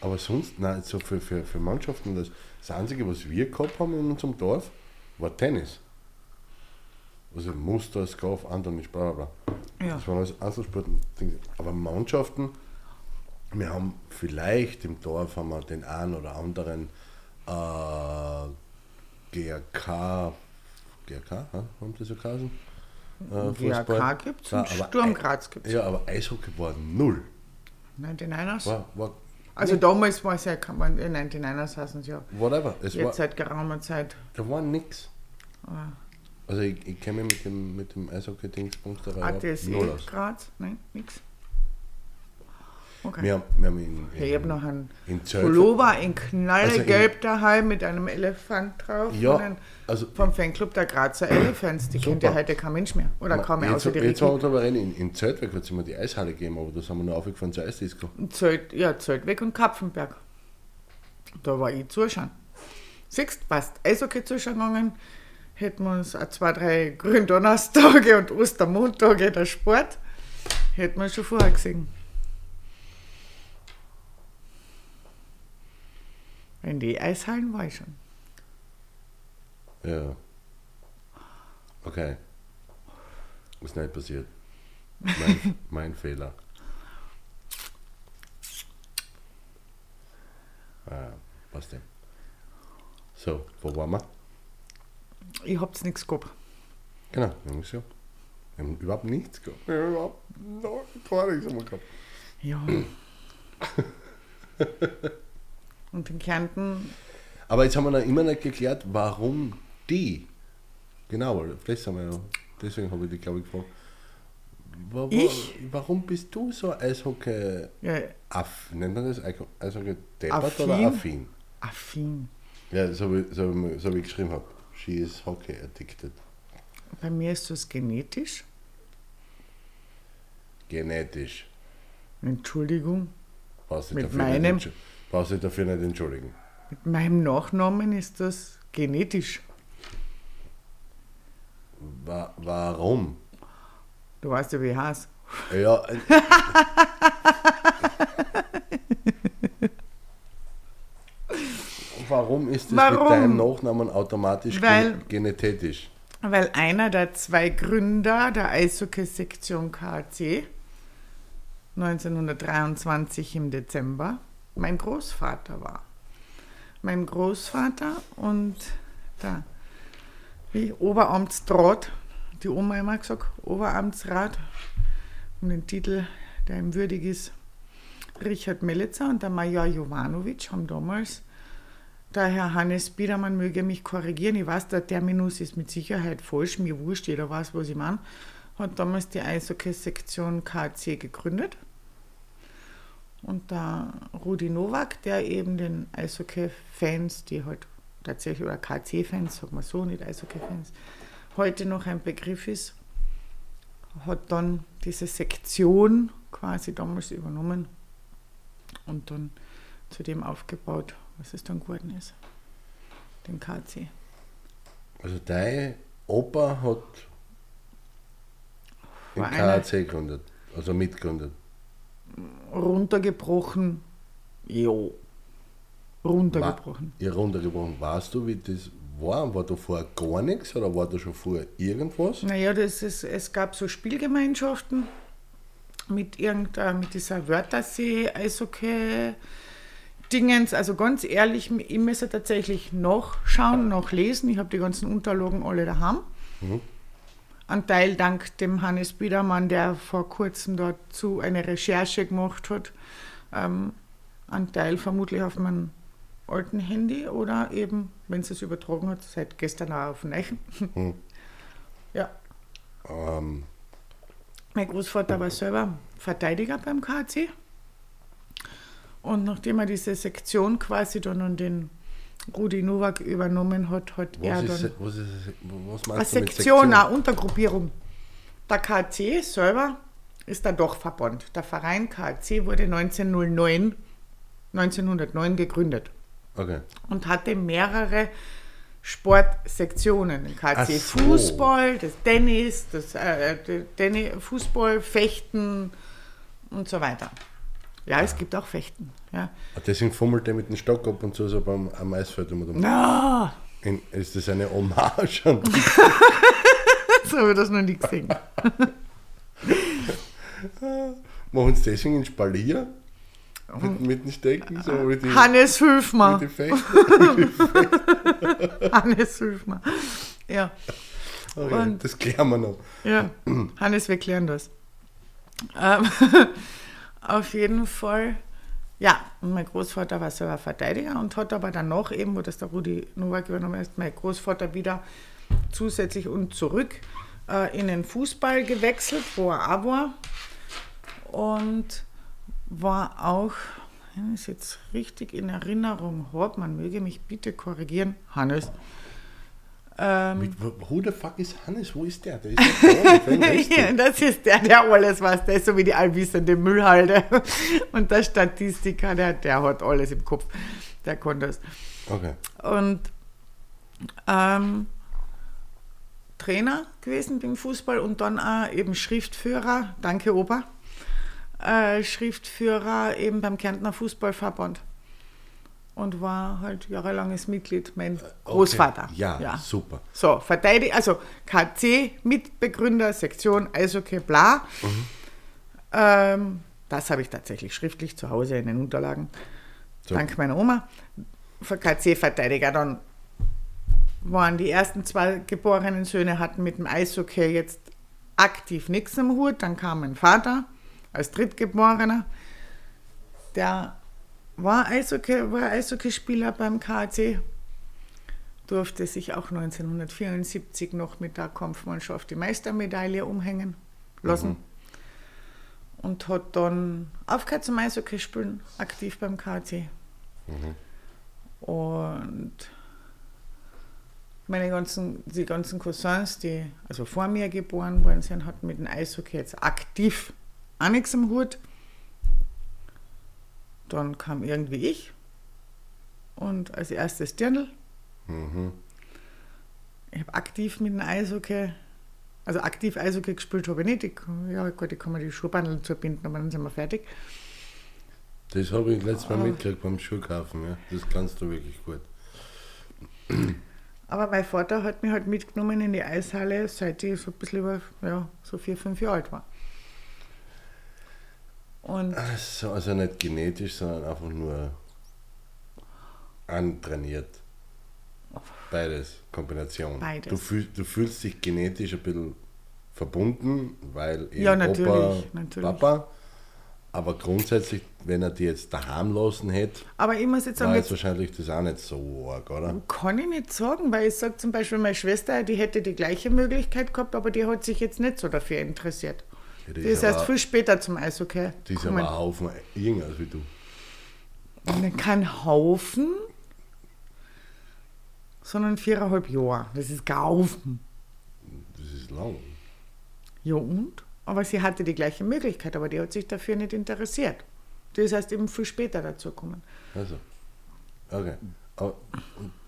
aber sonst, nein, so für, für, für Mannschaften, das, das Einzige, was wir gehabt haben in unserem Dorf, war Tennis. Also Muster, Skauf, Antonisch, bla bla bla. Ja. Das waren alles Einzelsporten. Aber Mannschaften, wir haben vielleicht im Dorf haben wir den einen oder anderen äh, GRK, GRK, ha? haben die so geheißen? Äh, GRK gibt's und aber Sturm Graz gibt's. Ja, aber Eishockey war null. 99ers? War, war Also damals war es ja, kann man, äh, 99ers heißen es ja. whatever. Es war, Jetzt seit geraumer Zeit. Da war nix. Ah. Also ich, ich kenne mich mit dem, mit dem überhaupt ATSE null aus. Graz? Nein, nix. Okay. Wir haben, wir haben in, in, ich habe noch einen in Pullover in knallgelb Also daheim mit einem Elefant drauf. Ja, also vom Fanclub der Grazer Elephants. Die kennt ja Super. heute kein Mensch mehr. Oder kaum mehr jetzt, außer die jetzt wollen wir drüber reden, in, in Zeltweg hat es immer die Eishalle gegeben, aber da sind wir noch aufgefahren zur Eisdisco. Zöld, ja, Zeltweg und Kapfenberg. Da war ich zuschauen. Siehst, passt. Eishockey zuschauen gegangen. Hätten wir uns auch zwei, drei Gründonnerstage und Ostermontage der Sport. Hätten wir schon vorher gesehen. In die Eishallen war ich schon. Ja. Okay. Ist nicht passiert. Mein, mein Fehler. Ah, passt ja. So, wo waren wir? Ich hab's nichts gehabt. Genau, es ja. Wir haben überhaupt nichts gehabt. Wir haben überhaupt gar nichts gehabt. Ja. und in Kärnten, Aber jetzt haben wir noch immer nicht geklärt, warum die. Genau, das haben wir ja. Deswegen habe ich dich, glaube ich, gefragt. Wa- Ich? Warum bist du so Eishockey ja? Nennt man das Eisho- Eishockey deppert oder Affin? affin? Ja, so wie, so, wie, so wie ich geschrieben habe. She is hockey addicted. Bei mir ist das genetisch. Genetisch. Entschuldigung. Du Mit meinem? Brauchst du dafür nicht entschuldigen. Mit meinem Nachnamen ist das genetisch. Wa warum? Du weißt ja, wie ich heiße. Ja. äh, Warum ist das Warum? mit deinem Nachnamen automatisch Weil- gen genetisch? Weil einer der zwei Gründer der Eishockey-Sektion KC 1923 im Dezember mein Großvater war. Mein Großvater und der wie Oberamtsrat, die Oma immer gesagt, Oberamtsrat um den Titel, der ihm würdig ist. Richard Melitzer und der Major Jovanovic haben damals, der Herr Hannes Biedermann möge mich korrigieren, ich weiß, der Terminus ist mit Sicherheit falsch, mir wurscht, jeder weiß, was ich meine, hat damals die Eishockey-Sektion KC gegründet. Und der Rudi Nowak, der eben den Eishockey-Fans, die halt tatsächlich, oder KC-Fans, sagen wir so, nicht Eishockey-Fans, heute noch ein Begriff ist, hat dann diese Sektion quasi damals übernommen und dann zu dem aufgebaut, was es dann geworden ist, den KC. Also dein Opa hat den KAC gegründet, also mitgegründet. Runtergebrochen, jo. Runtergebrochen. War, ja, runtergebrochen. Weißt du, wie das war? War da vorher gar nichts oder war da schon vorher irgendwas? Naja, das ist, es gab so Spielgemeinschaften mit, irgendeiner, mit dieser Wörthersee, Eishockey, Dingens. Also ganz ehrlich, ich müsste tatsächlich noch schauen, noch lesen. Ich habe die ganzen Unterlagen alle daheim. Ein Teil dank dem Hannes Biedermann, der vor kurzem dazu eine Recherche gemacht hat. Ähm, ein Teil vermutlich auf meinem alten Handy oder eben, wenn es es übertragen hat, seit gestern auch auf dem Neichen. Ja. Ähm, Mein Großvater war selber Verteidiger beim KC. Und nachdem er diese Sektion quasi dann an den Rudi Nowak übernommen hat, hat er was, dann ist, was, ist, was eine meinst mit Sektion, eine Untergruppierung. Der KC selber ist der Dachverband. Der Verein KC wurde 1909, 1909 gegründet Okay. und hatte mehrere Sportsektionen. Den KC so. Fußball, das Tennis, das äh, Tennis, Fußball, Fechten und so weiter. Ja, es gibt auch Fechten. Ja. Deswegen fummelt er mit dem Stock ab und zu so beim, am Eisfeld. Um, um. Na, In, ist das eine Hommage an so habe ich das noch nie gesehen. Machen sie deswegen in Spalier? Mit, mit den Stecken? So wie die, Hannes, mir. die Fechter? Hannes, hilf mir. Ja, Okay, Und- das klären wir noch. ja. Hannes, wir klären das. Ähm, auf jeden Fall, ja, und mein Großvater war selber Verteidiger und hat aber dann noch eben, wo das der Rudi Nowak übernommen ist, mein Großvater wieder zusätzlich und zurück äh, in den Fußball gewechselt, wo er auch war. Und war auch, wenn ich es jetzt richtig in Erinnerung habe, man möge mich bitte korrigieren, Hannes. Ähm, Mit, who the fuck ist Hannes? Wo ist der? Der ist ja das ist der, der alles weiß. Der ist so wie die allwissende Müllhalde. Und der Statistiker, der, der hat alles im Kopf. Der kann das. Okay. Und ähm, Trainer gewesen beim Fußball und dann auch eben Schriftführer, danke Opa, äh, Schriftführer eben beim Kärntner Fußballverband. Und war halt jahrelanges Mitglied, mein Großvater. Okay. Ja, super. So, Verteidiger, also KC, Mitbegründer, Sektion Eishockey, bla. Ähm, das habe ich tatsächlich schriftlich zu Hause in den Unterlagen. So. Dank meiner Oma. Für KC-Verteidiger dann waren die ersten zwei geborenen Söhne, hatten mit dem Eishockey jetzt aktiv nichts im Hut. Dann kam mein Vater als Drittgeborener. Der war Eishockey, war Eishockeyspieler beim KAC durfte sich auch 1974 noch mit der Kampfmannschaft die Meistermedaille umhängen lassen. Und hat dann aufgehört zum Eishockey spielen, aktiv beim KC. Und meine ganzen, die ganzen Cousins, die also vor mir geboren worden sind, hatten mit dem Eishockey jetzt aktiv auch nichts am Hut. Dann kam irgendwie ich und als erstes Dirndl. Mhm. Ich habe aktiv mit dem Eishockey, also aktiv Eishockey gespielt habe ich nicht. Ich, ja gut, ich kann mir die Schuhbandeln zubinden, aber dann sind wir fertig. Das habe ich letztes Ah. Mal mitgekriegt beim Schuhkaufen. Ja. Das kannst du wirklich gut. Aber mein Vater hat mich halt mitgenommen in die Eishalle, seit ich so ein bisschen über, ja, so vier, fünf Jahre alt war. Und Also, also nicht genetisch, sondern einfach nur antrainiert. Beides, Kombination. Beides. Du, fühl, du fühlst dich genetisch ein bisschen verbunden, weil eben Ja, natürlich, Opa, natürlich. Papa. Aber grundsätzlich, wenn er die jetzt daheim lassen hätte, Aber ich muss jetzt sagen, war jetzt jetzt wahrscheinlich das auch nicht so arg, oder? kann ich nicht sagen, weil ich sage zum Beispiel, meine Schwester, die hätte die gleiche Möglichkeit gehabt, aber die hat sich jetzt nicht so dafür interessiert. Ja, erst aber- viel später zum Eishockey Die ist aber ein Haufen jünger als wie du. Kein Haufen, sondern viereinhalb Jahre. Das ist kein Haufen. Das ist lang. Ja und? Aber sie hatte die gleiche Möglichkeit, aber die hat sich dafür nicht interessiert. Ist erst eben viel später dazu gekommen. Also, okay. Aber,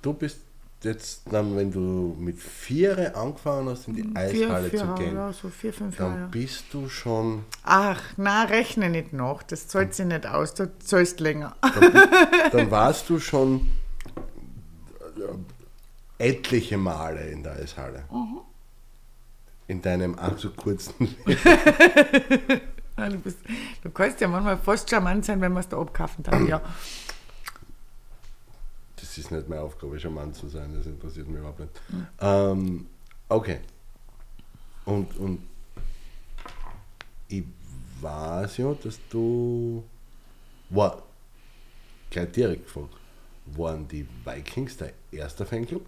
du bist jetzt dann, wenn du mit Viere angefangen hast, in die Eishalle vier, zu gehen, ja, so vier, fünf dann Jahre. bist du schon, Ach, na, rechne nicht nach. Das zahlt sich nicht aus. Du zahlst länger. dann warst du schon äh, etliche Male in der Eishalle. Mhm. In deinem ach so kurzen Leben. Du, bist, du kannst ja manchmal fast charmant sein, wenn man es da abkaufen darf. Ja. Das ist nicht meine Aufgabe, Mann zu sein, das interessiert mich überhaupt nicht. Ähm, okay. Und, und ich weiß ja, dass du. War, gleich direkt gefragt, waren die Vikings dein erster Fanclub?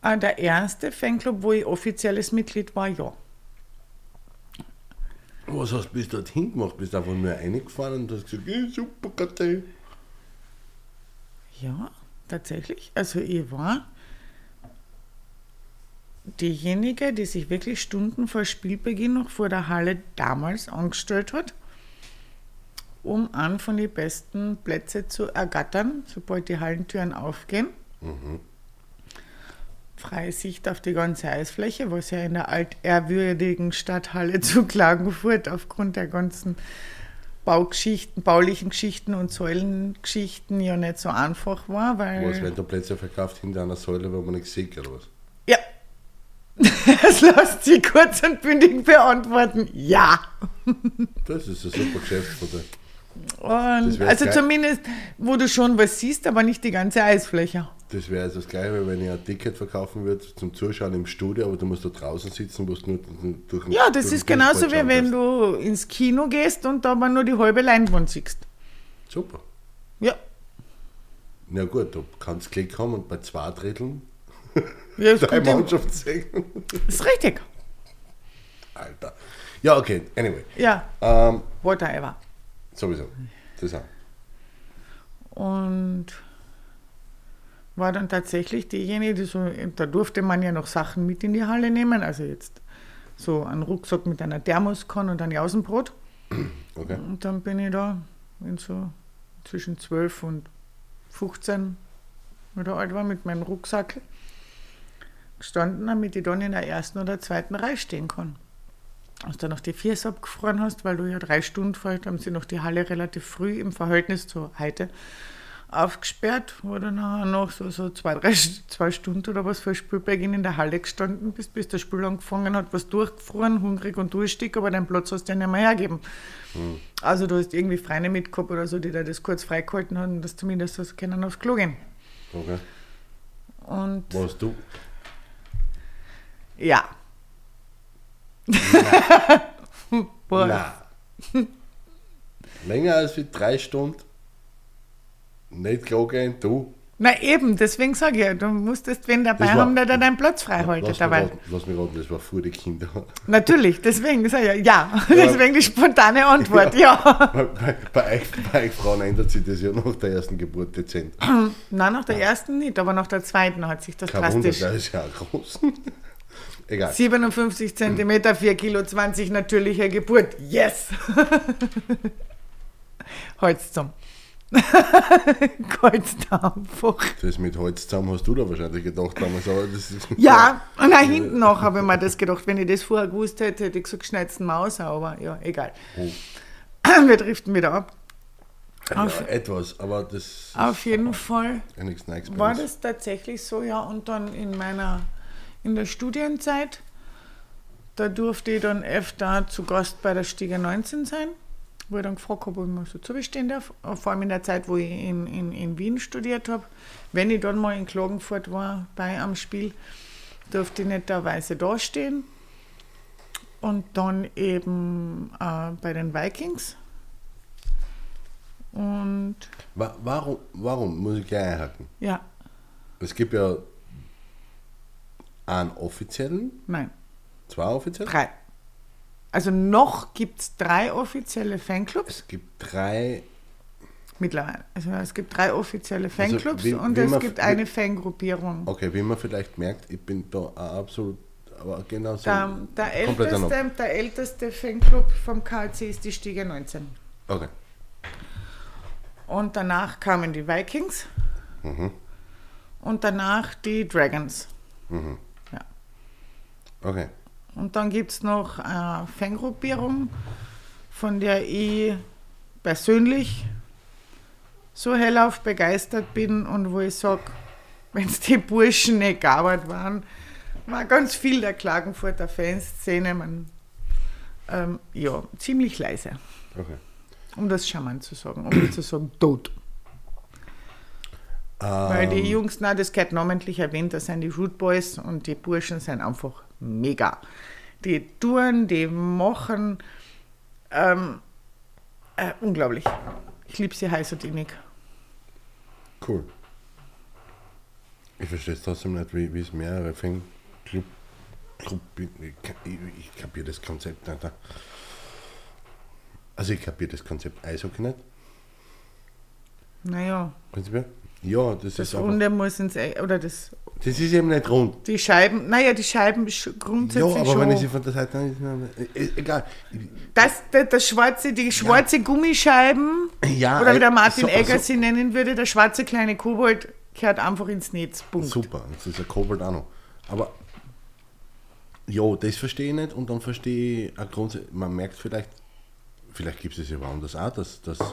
Ah, Der erste Fanclub, wo ich offizielles Mitglied war, ja. Was hast du bis dorthin gemacht? Bist du einfach nur reingefahren und hast gesagt, hey, super, Katte. Ja, tatsächlich. Also ich war diejenige, die sich wirklich Stunden vor Spielbeginn noch vor der Halle damals angestellt hat, um einen von den besten Plätze zu ergattern, sobald die Hallentüren aufgehen. Freie Sicht auf die ganze Eisfläche, was ja in der altehrwürdigen Stadthalle zu Klagenfurt aufgrund der ganzen Baugeschichten, baulichen Geschichten und Säulengeschichten ja nicht so einfach war, weil... Was, wenn du Plätze verkauft hinter einer Säule, wo man nicht sieht, oder was? Ja. Das lässt sich kurz und bündig beantworten. Ja. Das ist ein super Geschäftsmodell. Also zumindest, wo du schon was siehst, aber nicht die ganze Eisfläche. Das wäre jetzt das Gleiche, wenn ich ein Ticket verkaufen würde zum Zuschauen im Studio, aber du musst da draußen sitzen, wo du nur durch den Ja, das durch ist genauso wie wenn du ins Kino gehst und da aber nur die halbe Leinwand siehst. Super. Ja. Na gut, du kannst Klick haben und bei zwei Dritteln Ja, deine Mannschaft sehen. ist richtig. Alter. Ja, okay, anyway. Ja, Ähm, whatever. sowieso. Das auch. Und war dann tatsächlich diejenige, die so, da durfte man ja noch Sachen mit in die Halle nehmen, also jetzt so einen Rucksack mit einer Thermoskanne und ein Jausenbrot. Okay. Und dann bin ich da in so zwischen 12 und 15 oder alt war mit meinem Rucksack gestanden, damit ich dann in der ersten oder zweiten Reihe stehen kann. Als du noch die Viers abgefroren hast, weil du ja drei Stunden vorher haben sie noch die Halle relativ früh im Verhältnis zu heute aufgesperrt, wo nachher noch so, so zwei, drei, zwei Stunden oder was für Spielbeginn in der Halle gestanden bist, bis das Spiel angefangen hat, was durchgefroren, hungrig und durstig, aber deinen Platz hast du ja nicht mehr hergeben. Also du hast irgendwie Freunde mitgehabt oder so, die da das kurz freigehalten haben, dass zumindest das können aufs Klo gehen. okay. Und Was du? ja. Boah. Nein. Länger als wie drei Stunden? Nicht Klo gehen, du? Na eben, deswegen sage ich ja, du musstest wen dabei Das war- haben, der da deinen Platz frei haltet Lass mich, dabei. raten, lass mich raten, das war vor die Kinder. Natürlich, deswegen sage ich ja, ja. Deswegen die spontane Antwort, ja. bei, bei, bei, euch, bei euch Frauen ändert sich das ja nach der ersten Geburt dezent. Nein, nach der ersten nicht, aber nach der zweiten hat sich das Kein Wunder, drastisch. der ist ja groß. Egal. 57 cm, 4 Kilo 20 natürliche Geburt. Yes! Holz zum. Einfach. Das mit Holz zusammen hast du da wahrscheinlich gedacht damals, aber das ist. Ja, und auch hinten noch habe ich mir das gedacht. Wenn ich das vorher gewusst hätte, hätte ich gesagt, schneid's den Maus, aber ja, egal. Wir driften wieder ab. Ja, Auf- etwas, aber das ist Auf jeden Fall war das tatsächlich so, ja. Und dann in meiner, in der Studienzeit, da durfte ich dann öfter zu Gast bei der Stiege 19 sein, wo ich dann gefragt habe, ob ich mal so zubestehen darf. Vor allem in der Zeit, wo ich in, in, in Wien studiert habe. Wenn ich dann mal in Klagenfurt war, bei am Spiel, durfte ich netterweise dastehen. Und dann eben äh, bei den Vikings. Und Wa warum, warum, muss ich gleich einhaken? ja, Es gibt ja einen offiziellen, nein, zwei offizielle. drei. Also noch gibt es drei offizielle Fanclubs Es gibt drei, mittlerweile. Also es gibt drei offizielle Fanclubs wie- und wie es gibt eine Fangruppierung. okay, wie man vielleicht merkt, ich bin da absolut, aber genau so. Der, der, älteste, der älteste Fanclub vom KC ist die Stiege 19. Okay. Und danach kamen die Vikings. Und danach die Dragons. Ja. Okay. Und dann gibt es noch eine Fangruppierung, von der ich persönlich so hellauf begeistert bin und wo ich sage, wenn es die Burschen nicht gearbeitet waren, war ganz viel der Klagenfurter Fanszene, man, ähm, ja, ziemlich leise, Okay. um das charmant zu sagen, um nicht zu sagen tot. Weil die Jungs, na, das gehört namentlich erwähnt, das sind die Root Boys und die Burschen sind einfach mega. Die touren, die machen, ähm, äh, unglaublich. Ich liebe sie heiß und innig. Cool. Ich verstehe es trotzdem nicht, wie, es mehrere Fanclub. Club, ich, ich, kapiere das Konzept nicht. Also ich kapiere das Konzept Eishockey nicht, Naja, prinzipiell. Ja, das, das ist aber, Runde muss ins, E- oder das, das ist eben nicht rund. die Scheiben, naja, die Scheiben sch- Ja, grundsätzlich aber schon. wenn ich sie von der Seite an- äh, egal. das, das, das schwarze, die schwarze Gummischeiben, Ja, oder wie der äh, Martin so- Egger so- sie nennen würde, der schwarze kleine Kobold gehört einfach ins Netz. Punkt. Super, das ist ein Kobold auch noch. Aber ja, das verstehe ich nicht und dann verstehe ich auch grundsätzlich, man merkt vielleicht, vielleicht gibt es ja woanders auch, dass, dass ich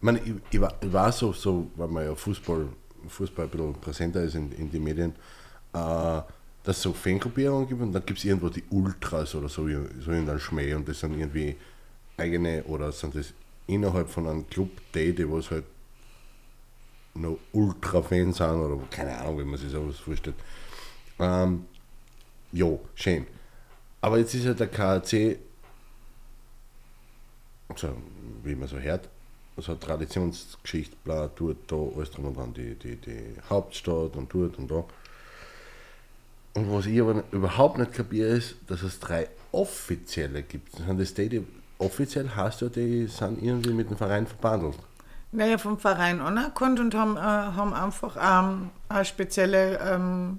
meine, ich, ich, war, ich war so, so, weil man ja Fußball, Fußball ein bisschen präsenter ist in, in den Medien, äh, dass es so Fangruppierungen gibt und dann gibt es irgendwo die Ultras oder so, so in einem Schmäh und das sind irgendwie eigene oder sind das innerhalb von einem Club die, wo es halt noch Ultra-Fans sind oder keine Ahnung, wie man sich sowas vorstellt. Ähm, jo, schön. Aber jetzt ist ja der KAC, so, wie man so hört, so eine Traditionsgeschichte, bla, dort, da, alles drum und dran, die, die, die Hauptstadt und dort und da. Und was ich aber überhaupt nicht kapiere, ist, dass es drei offizielle gibt. Sind das die, die offiziell heißt ja, die sind irgendwie mit dem Verein verbandelt. Naja, vom Verein anerkannt und haben, äh, haben einfach ähm, äh, spezielle ähm,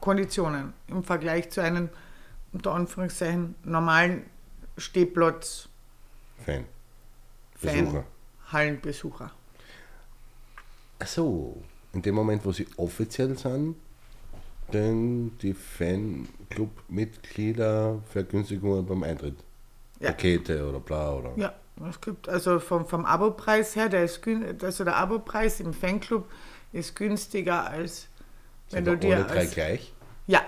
Konditionen im Vergleich zu einem, unter Anführungszeichen, normalen Stehplatz Fan. Fan Besucher. Hallenbesucher. Ach so, in dem Moment, wo sie offiziell sind, dann die Fanclub-Mitglieder Vergünstigungen beim Eintritt. Ja. Pakete oder bla oder. Ja, es gibt also vom, vom Abopreis her, der ist also der Abopreis im Fanclub ist günstiger als wenn Sind du dir alle drei gleich? ja,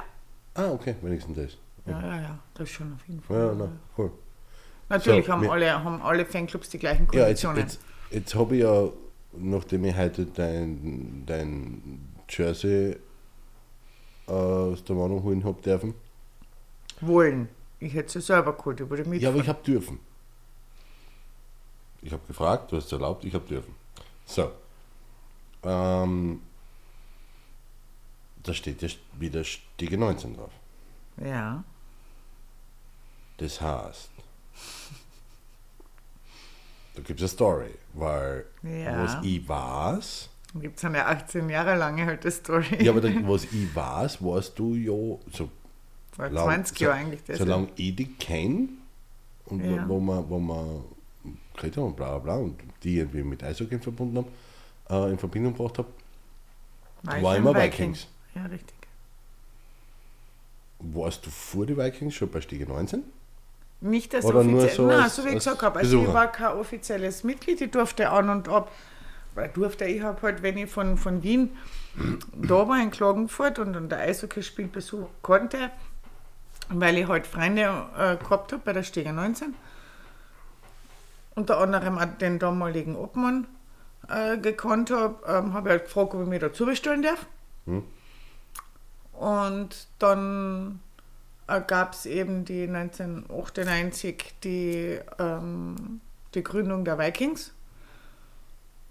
Ah, okay, wenigstens das. ja, ja, ja, das schon auf jeden Fall. Ja, na, cool. Natürlich So, haben, wir- alle, haben alle Fanclubs die gleichen Ja, jetzt, Konditionen. jetzt, jetzt habe ich ja, nachdem ich heute dein, dein Jersey äh, aus der Wohnung holen habe dürfen. Wollen. Ich hätte es selber geholt, ich würde mit. Ja, aber ich habe dürfen. Ich habe gefragt, du hast es erlaubt, ich habe dürfen. So. Ähm, da steht ja wieder Stiege 19 drauf. ja. Das heißt, da gibt es eine Story, weil Ja. was ich weiß, Gibt es eine 18 Jahre lange halt Story. ja, aber da, was ich weiß, weißt du ja, so Vor lang- 20 so, Jahre eigentlich das. solange ich die kenne und wo- Ja. wo man, wo man geredet haben und bla bla bla und die irgendwie mit Eishockey verbunden haben, äh, in Verbindung gebracht habe, War war immer Viking. Vikings. Ja, richtig. Warst du vor die Vikings schon bei Stiege 19? Nicht als Oder nur offiziell. so Nein, als- so wie ich gesagt habe. Also ich war kein offizielles Mitglied, ich durfte an und ab. Weil durfte ich habe halt, wenn ich von, von Wien da war in Klagenfurt und, und der Eishockeyspiel besuchen konnte, weil ich halt Freunde äh, gehabt habe bei der Stege 19. Unter anderem auch den damaligen Obmann äh, gekannt habe, ähm, habe ich halt gefragt, ob ich mich dazu bestellen darf. Und dann gab es eben die 1998 die, ähm, die Gründung der Vikings,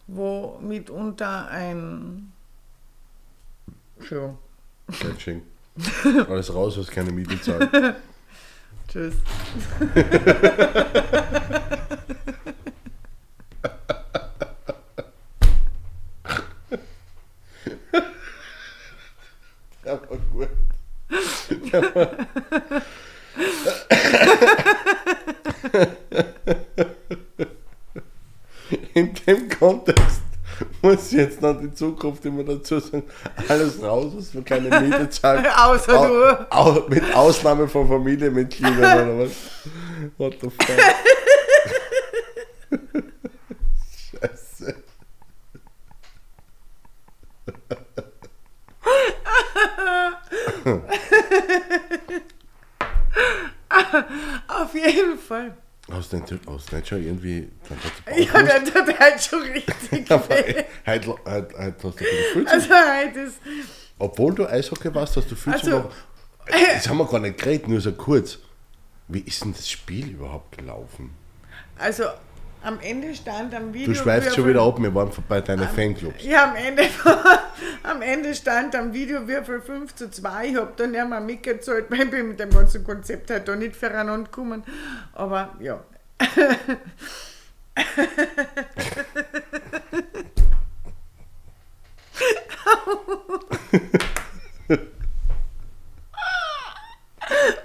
wo mitunter ein Entschuldigung, Catching. Alles raus, was keine Miete zahlt. tschüss. Aber gut. In dem Kontext muss ich jetzt noch die Zukunft immer dazu sagen, alles raus, was für keine Miete zahlt. Außer Au- du. au- mit Ausnahme von Familienmitgliedern oder was? What the fuck? Auf jeden Fall. Nicht, hast du nicht schon irgendwie. Dann hat Ja, der, der, der hat schon richtig Aber weh. heute, heute, heute hast du viel zu Also heute ist. Obwohl du Eishockey warst, hast du viel zu Also- machen. Das haben wir gar nicht geredet, nur so kurz. Wie ist denn das Spiel überhaupt gelaufen? Also am Ende stand am Video. Du schweifst schon wieder ab, wir waren bei deinen Fanclubs. Ja, am Ende, am Ende stand am Videowürfel 5 zu 2. Ich habe dann nicht mehr mitgezahlt, weil ich bin mit dem ganzen Konzept halt da nicht voneinander gekommen. Aber ja.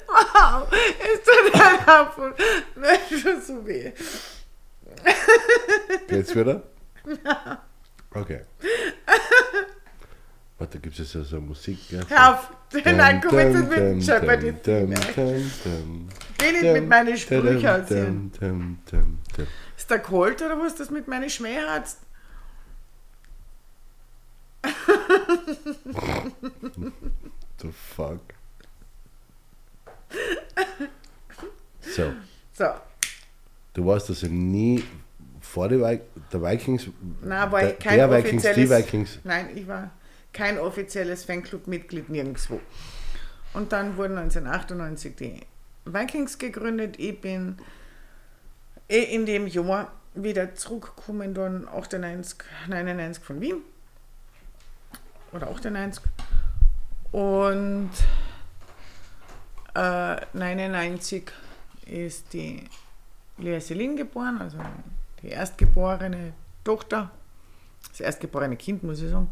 wow, ist tut ein Apfel. Nicht schon so weh. Geht's wieder? Okay. Warte, da gibt es ja so Musik. Ja? Hör auf, nein, komm jetzt mit dem Jeopardy. Geh nicht mit meinen Sprüchen. Ist der kalt oder was das mit meinen Schmähratz? The fuck. So, So, du warst also nie vor der, Vi der Vikings. na, war der, ich kein der Vikings, die offizielles. Vikings. Nein, ich war kein offizielles Fanclub-Mitglied nirgendwo. Und dann wurden 1998 die Vikings gegründet. Ich bin eh in dem Jahr wieder zurückgekommen, dann 98, 99 von Wien. Oder 98. Und äh, 99 ist die Lea Selin geboren, also die erstgeborene Tochter. Das erstgeborene Kind, muss ich sagen.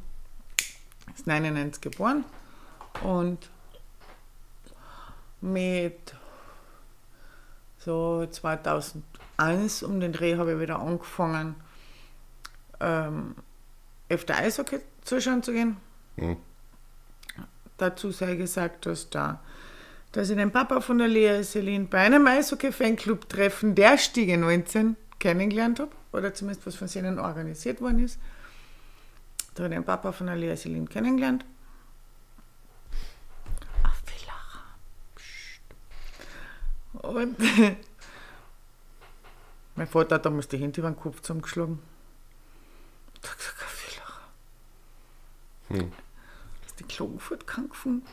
Ist 99 geboren. Und mit so 2001 um den Dreh habe ich wieder angefangen, ähm, öfter Eishockey zuschauen zu gehen. Hm. Dazu sei gesagt, dass, da, dass ich den Papa von der Lea Selin bei einem Eishockey-Fanclub-Treffen der Stiege 19 kennengelernt habe, oder zumindest was von ihnen organisiert worden ist. Da habe ich den Papa von der Lea Selin kennengelernt. Auf Villacher. Psst. Und mein Vater hat damals die Hände über den Kopf zusammengeschlagen. Da hat er gesagt, Villacher. Hm. Ist die Klagenfurt krank gefunden?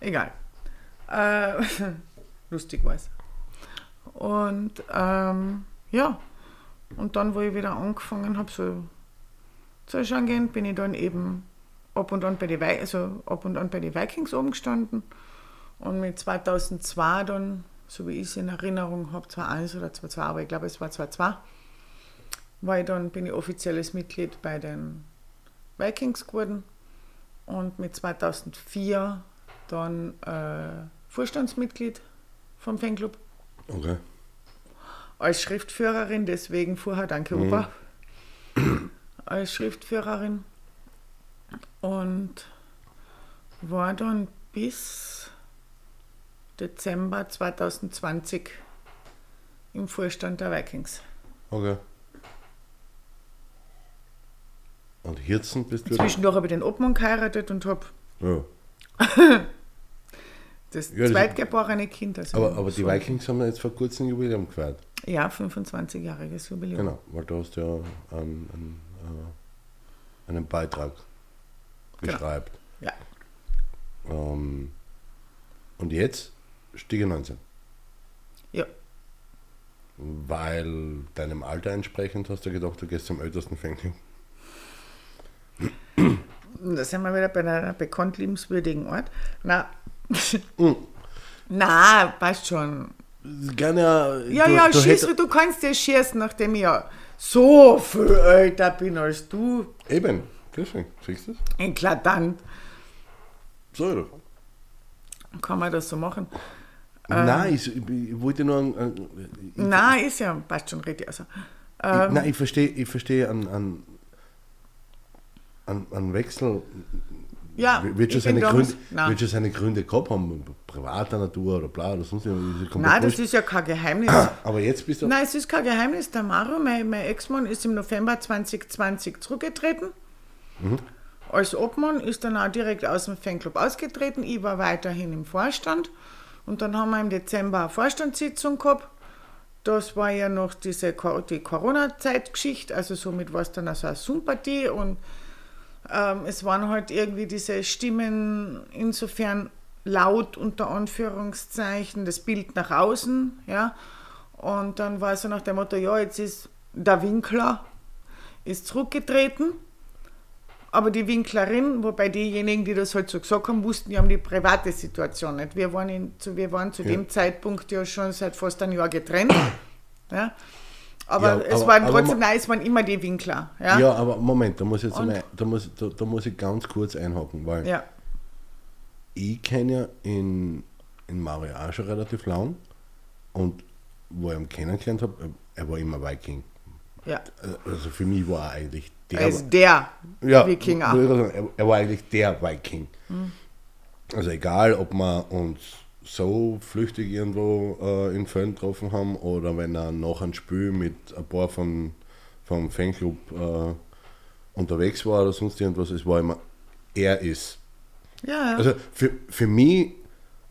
Egal. Äh, lustig war es. Und ähm, ja, und dann, wo ich wieder angefangen habe, so zu schauen gehen, bin ich dann eben ab und an bei den also ab und an bei den Vikings oben gestanden. Und mit 2002 dann, so wie ich es in Erinnerung habe, 2001 oder 2002, aber ich glaube, es war 2002, war ich dann, bin ich offizielles Mitglied bei den Vikings geworden und mit 2004 dann äh, Vorstandsmitglied vom Fanclub Okay. als Schriftführerin, deswegen vorher danke Opa, als Schriftführerin und war dann bis Dezember 2020 im Vorstand der Vikings. Okay. Und Hirzen bist du? Zwischendurch habe ich den Obmann geheiratet und habe Ja. das Ja, zweitgeborene Kind. Also Aber, aber die Vikings haben ja jetzt vor kurzem Jubiläum gefeiert. Ja, 25-jähriges Jubiläum. Genau, weil du hast ja einen, einen, äh, einen Beitrag Genau. geschreibt. Ja. Ähm, und jetzt Stiege 19. Ja. Weil deinem Alter entsprechend hast du gedacht, du gehst zum ältesten. Und da sind wir wieder bei einer bekannt liebenswürdigen Ort. Na, na, passt schon. Gerne, Ja, du, ja, du schieß, hätt- du kannst dir schießen, nachdem ich ja so viel älter bin als du. Eben, deswegen, siehst du das? Eklatant. So, oder? Kann man das so machen? Nein, ich, ich wollte nur. An, ich, Nein, ist ja, passt schon richtig. Also, ich, nein, ich verstehe ich versteh an, an, an, an Wechsel. Ja, wird, schon seine Gründe, wird schon seine Gründe gehabt haben, privater Natur oder bla oder sonst irgendwas. Nein, das ist ja kein Geheimnis. Aber jetzt bist du. Nein, es ist kein Geheimnis. Der Mario, mein, mein Ex-Mann, ist im November 2020 zurückgetreten. Als Obmann ist dann auch direkt aus dem Fanclub ausgetreten. Ich war weiterhin im Vorstand. Und dann haben wir im Dezember eine Vorstandssitzung gehabt. Das war ja noch diese die Corona-Zeitgeschichte, also somit war es dann also eine Sympathie und ähm, es waren halt irgendwie diese Stimmen insofern laut unter Anführungszeichen, das Bild nach außen, ja. Und dann war so nach dem Motto, ja, jetzt ist der Winkler ist zurückgetreten, aber die Winklerin, wobei diejenigen, die das halt so gesagt haben, wussten ja um die private Situation nicht. Wir waren, in, zu, wir waren zu Ja. dem Zeitpunkt ja schon seit fast einem Jahr getrennt. ja. Aber Ja, es aber- waren trotzdem, nein, es waren immer die Winkler. Ja. Ja, aber Moment, da muss ich jetzt einmal, da muss, da, da muss ich ganz kurz einhaken, weil ja. ich kenne ja in, in Mario auch schon relativ lang und wo ich ihn kennengelernt habe, er war immer Viking. ja. Also für mich war er eigentlich der. Er ist der ja, Wikinger. Er, er war eigentlich der Viking. Also egal, ob wir uns so flüchtig irgendwo äh, in Fällen getroffen haben oder wenn er nach einem Spiel mit ein paar von, vom Fanclub äh, unterwegs war oder sonst irgendwas, es war immer, er ist. Ja. Also für, für mich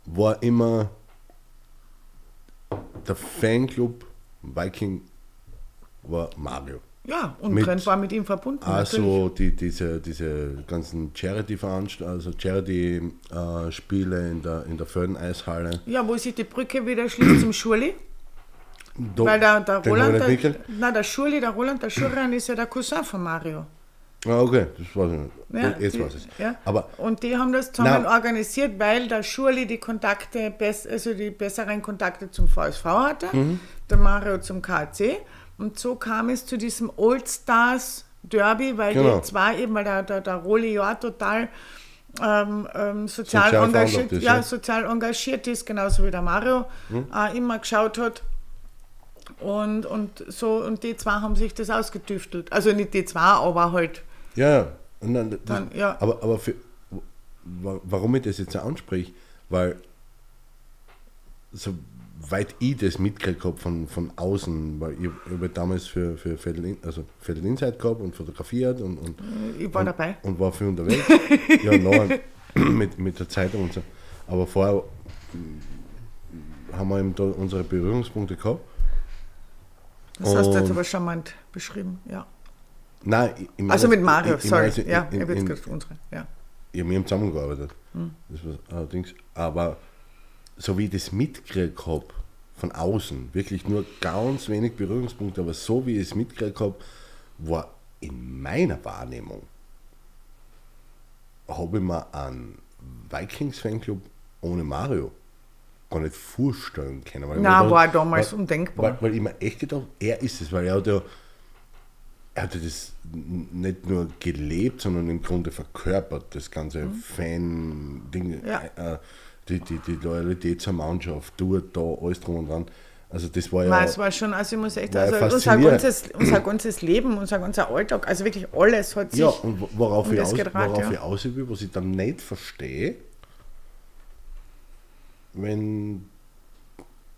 war immer der Fanclub Viking war Mario. Ja, und mit- Trent war mit ihm verbunden. Also die, diese, diese ganzen Charity-Veranstaltungen, also Charity-Spiele in der, in der Föhn-Eishalle. Ja, wo sich die Brücke wieder schließt zum Schurli. Da- Weil der, der Roland, der, nein, der Schurli, der Roland, der Schurran ist ja der Cousin von Mario. Ah, okay, das weiß ich nicht. Ja, Jetzt die, weiß ich Ja. Aber und die haben das zusammen Na- organisiert, weil der Schurli die Kontakte, also die besseren Kontakte zum VSV hatte, Mhm. der Mario zum KC. Und so kam es zu diesem Old Stars Derby, weil Genau. die zwei eben, weil der, der, der Roli ja total ähm, ähm, sozial, Sozial engagiert, ist, ja, ja. sozial engagiert ist, genauso wie der Mario Mhm. äh, immer geschaut hat. Und, und so, und die zwei haben sich das ausgetüftelt. Also nicht die zwei, aber halt. ja, dann, Dann, ja. Aber, aber für, wa- warum ich das jetzt anspreche, weil soweit ich das mitgekriegt habe von, von außen, weil ich, ich habe damals für, für Fedel, In- also Fedel Insight gehabt und fotografiert und, und Ich war dabei. und war viel unterwegs. ja, noch mit, mit der Zeitung und so. Aber vorher mm, haben wir eben da unsere Berührungspunkte gehabt. Das hast du jetzt Und- aber charmant beschrieben, ja. Nein, ich, meine Also mit Mario, ich, ich sorry. jetzt ja, in, jetzt in, gesagt unsere. Ja. ja, wir haben zusammengearbeitet. Hm. Das war allerdings, aber so wie ich das mitgekriegt habe, von außen, wirklich nur ganz wenig Berührungspunkte, aber so wie ich es mitgekriegt habe, war in meiner Wahrnehmung, habe ich mir einen Vikings-Fanclub ohne Mario gar nicht vorstellen können. Weil Na, weil- war damals weil, undenkbar. Weil, weil ich mir echt gedacht, er ist es, weil er hat ja er hatte das nicht nur gelebt, sondern im Grunde verkörpert, das ganze Fan-Ding, Mhm. Ja. äh, die, die, die Loyalität zur Mannschaft, dort, da, alles drum und dran. Also das war ja, Nein, es war schon, also ich muss echt, also unser ganzes, unser ganzes Leben, unser ganzer Alltag, also wirklich alles hat sich. ja und wo- worauf, um ich, aus, gedraht, worauf ja. ich aus will, was ich dann nicht verstehe, wenn,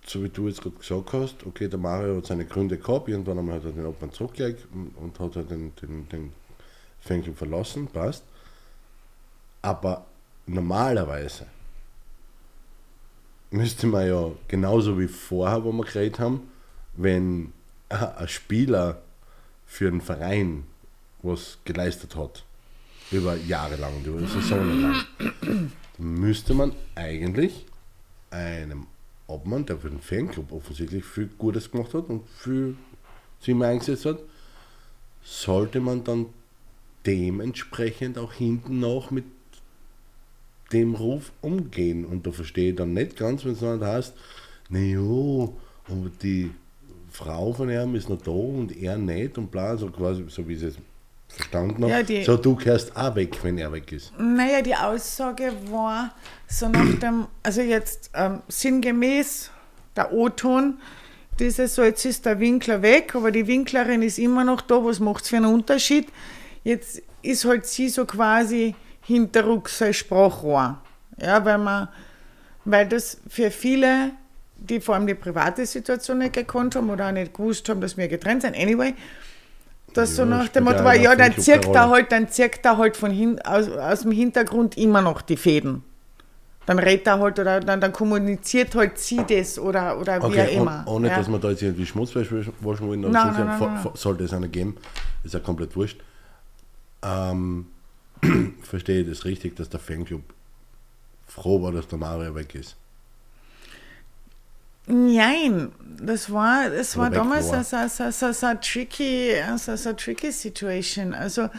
so wie du jetzt gerade gesagt hast, okay, der Mario hat seine Gründe gehabt, irgendwann einmal hat er den Obmann zurückgelegt und, hat er den, den, den Fanclub verlassen, passt. Aber normalerweise müsste man ja genauso wie vorher, wo wir geredet haben, wenn ein Spieler für einen Verein was geleistet hat, über Jahre lang, über Saisonen lang, dann müsste man eigentlich einem Obmann, der für den Fanclub offensichtlich viel Gutes gemacht hat und viel sich eingesetzt hat, sollte man dann dementsprechend auch hinten noch mit dem Ruf umgehen. Und da verstehe ich dann nicht ganz, wenn es dann heißt, naja, aber die Frau von ihm ist noch da und er nicht und bla, so quasi, so wie ich es verstanden habe. Ja, die- so, du kehrst auch weg, wenn er weg ist. Naja, die Aussage war so nach dem, also jetzt ähm, sinngemäß, der O-Ton, dieses so, jetzt ist der Winkler weg, aber die Winklerin ist immer noch da, was macht es für einen Unterschied? Jetzt ist halt sie so quasi hinterrucks sein Sprachrohr. Ja, weil man, weil das für viele, die vor allem die private Situation nicht gekonnt haben oder auch nicht gewusst haben, dass wir getrennt sind, anyway, das so Ja, nach spielt dem Motto ja war, ja, dann zirkt er halt, dann zirkt er halt von hin, aus, aus dem Hintergrund immer noch die Fäden. Dann redet er halt oder dann, dann kommuniziert halt sie das oder, oder wie auch Okay, immer. und, ohne ja. dass wir da jetzt irgendwie Schmutz waschen wollen, oder Nein, so, nein, nein, vor- nein. vor- sollte es einer geben, ist ja komplett wurscht. Ähm, verstehe ich das richtig, dass der Fanclub froh war, dass der Mario weg ist. Nein, das war, das war Oder damals war. so, so, so, so, tricky, so, so tricky Situation. Also,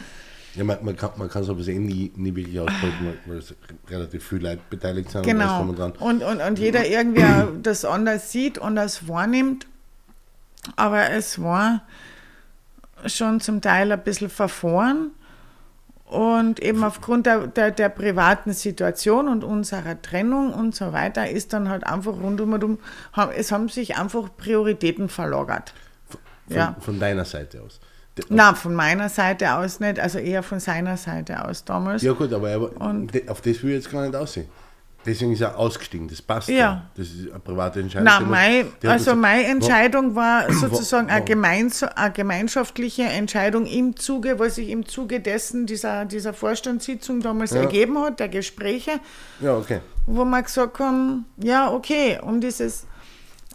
Ja, man, man kann man kann sowas eh nie, nie wirklich ausdrücken, weil- es relativ viele Leute beteiligt sind. Genau. und dran. Und, und, und jeder irgendwie das anders sieht und das wahrnimmt. Aber es war schon zum Teil ein bisschen verfahren. Und eben aufgrund der, der, der privaten Situation und unserer Trennung und so weiter ist dann halt einfach rundum und um, es haben sich einfach Prioritäten verlagert. Von, Ja. von deiner Seite aus. Na, von meiner Seite aus nicht, also eher von seiner Seite aus damals. Ja gut, aber, aber Und- auf das will ich jetzt gar nicht aussehen. Deswegen ist er ausgestiegen, das passt Ja. Das ist eine private Entscheidung. Muss- mein, also meine Entscheidung war sozusagen eine, gemeins eine gemeinschaftliche Entscheidung im Zuge, was sich im Zuge dessen dieser, dieser Vorstandssitzung damals Ja. ergeben hat, der Gespräche, Ja, okay. wo wir gesagt haben, ja, okay, um dieses